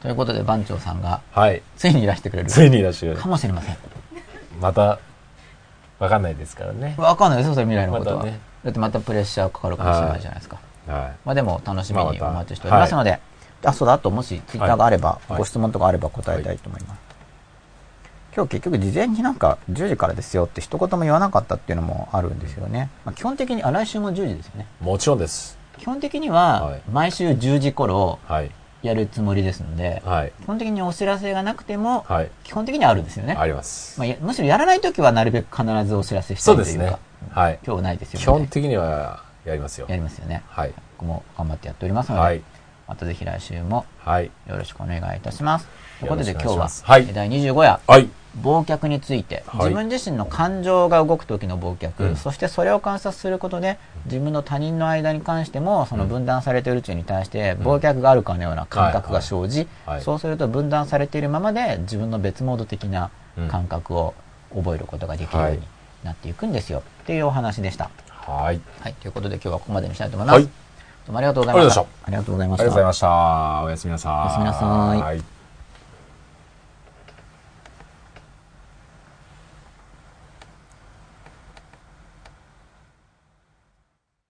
ということで、番長さんが、はい。ついにいらしてくれる。ついにいらっしゃるか。もしれません。また、わかんないですからね。わかんないですよ、それ未来のことは。またねだってまたプレッシャーかかるかもしれないじゃないですか。はまあでも楽しみにお待ちしておりますので、あ、そうだ、あともしツイッターがあれば、はいご質問とかあれば答えたいと思います。今日結局事前になんか10時からですよって一言も言わなかったっていうのもあるんですよね。まあ、基本的に、あ、来週も10時ですよね。い。もちろんです。基本的にははい毎週10時頃はい。やるつもりですので、はい。基本的にお知らせがなくても、はい。基本的にはあるんですよね。あります。まあ、やむしろやらないときはなるべく必ずお知らせしたいうというか、。はい。今日ないですよ、ね。基本的にはやりますよや。りますよね。はい。僕も頑張ってやっておりますので、はい。またぜひ来週もはい。よろしくお願いいたします。ということで今日は第25夜、はい。忘却について、はい自分自身の感情が動く時の忘却、うんそしてそれを観察することで自分の他人の間に関してもその分断されている宇宙に対して忘却があるかのような感覚が生じ、はいはいそうすると分断されているままで自分の別モード的なうん感覚を覚えることができるようになっていくんですよ、っていうお話でした。はい。はい、ということで今日はここまでにしたいと思います。はいどうもありがとうございました。ありがとうございましたありがとうございました。ありがとうございました。おやすみなさい。おやすみなさいはい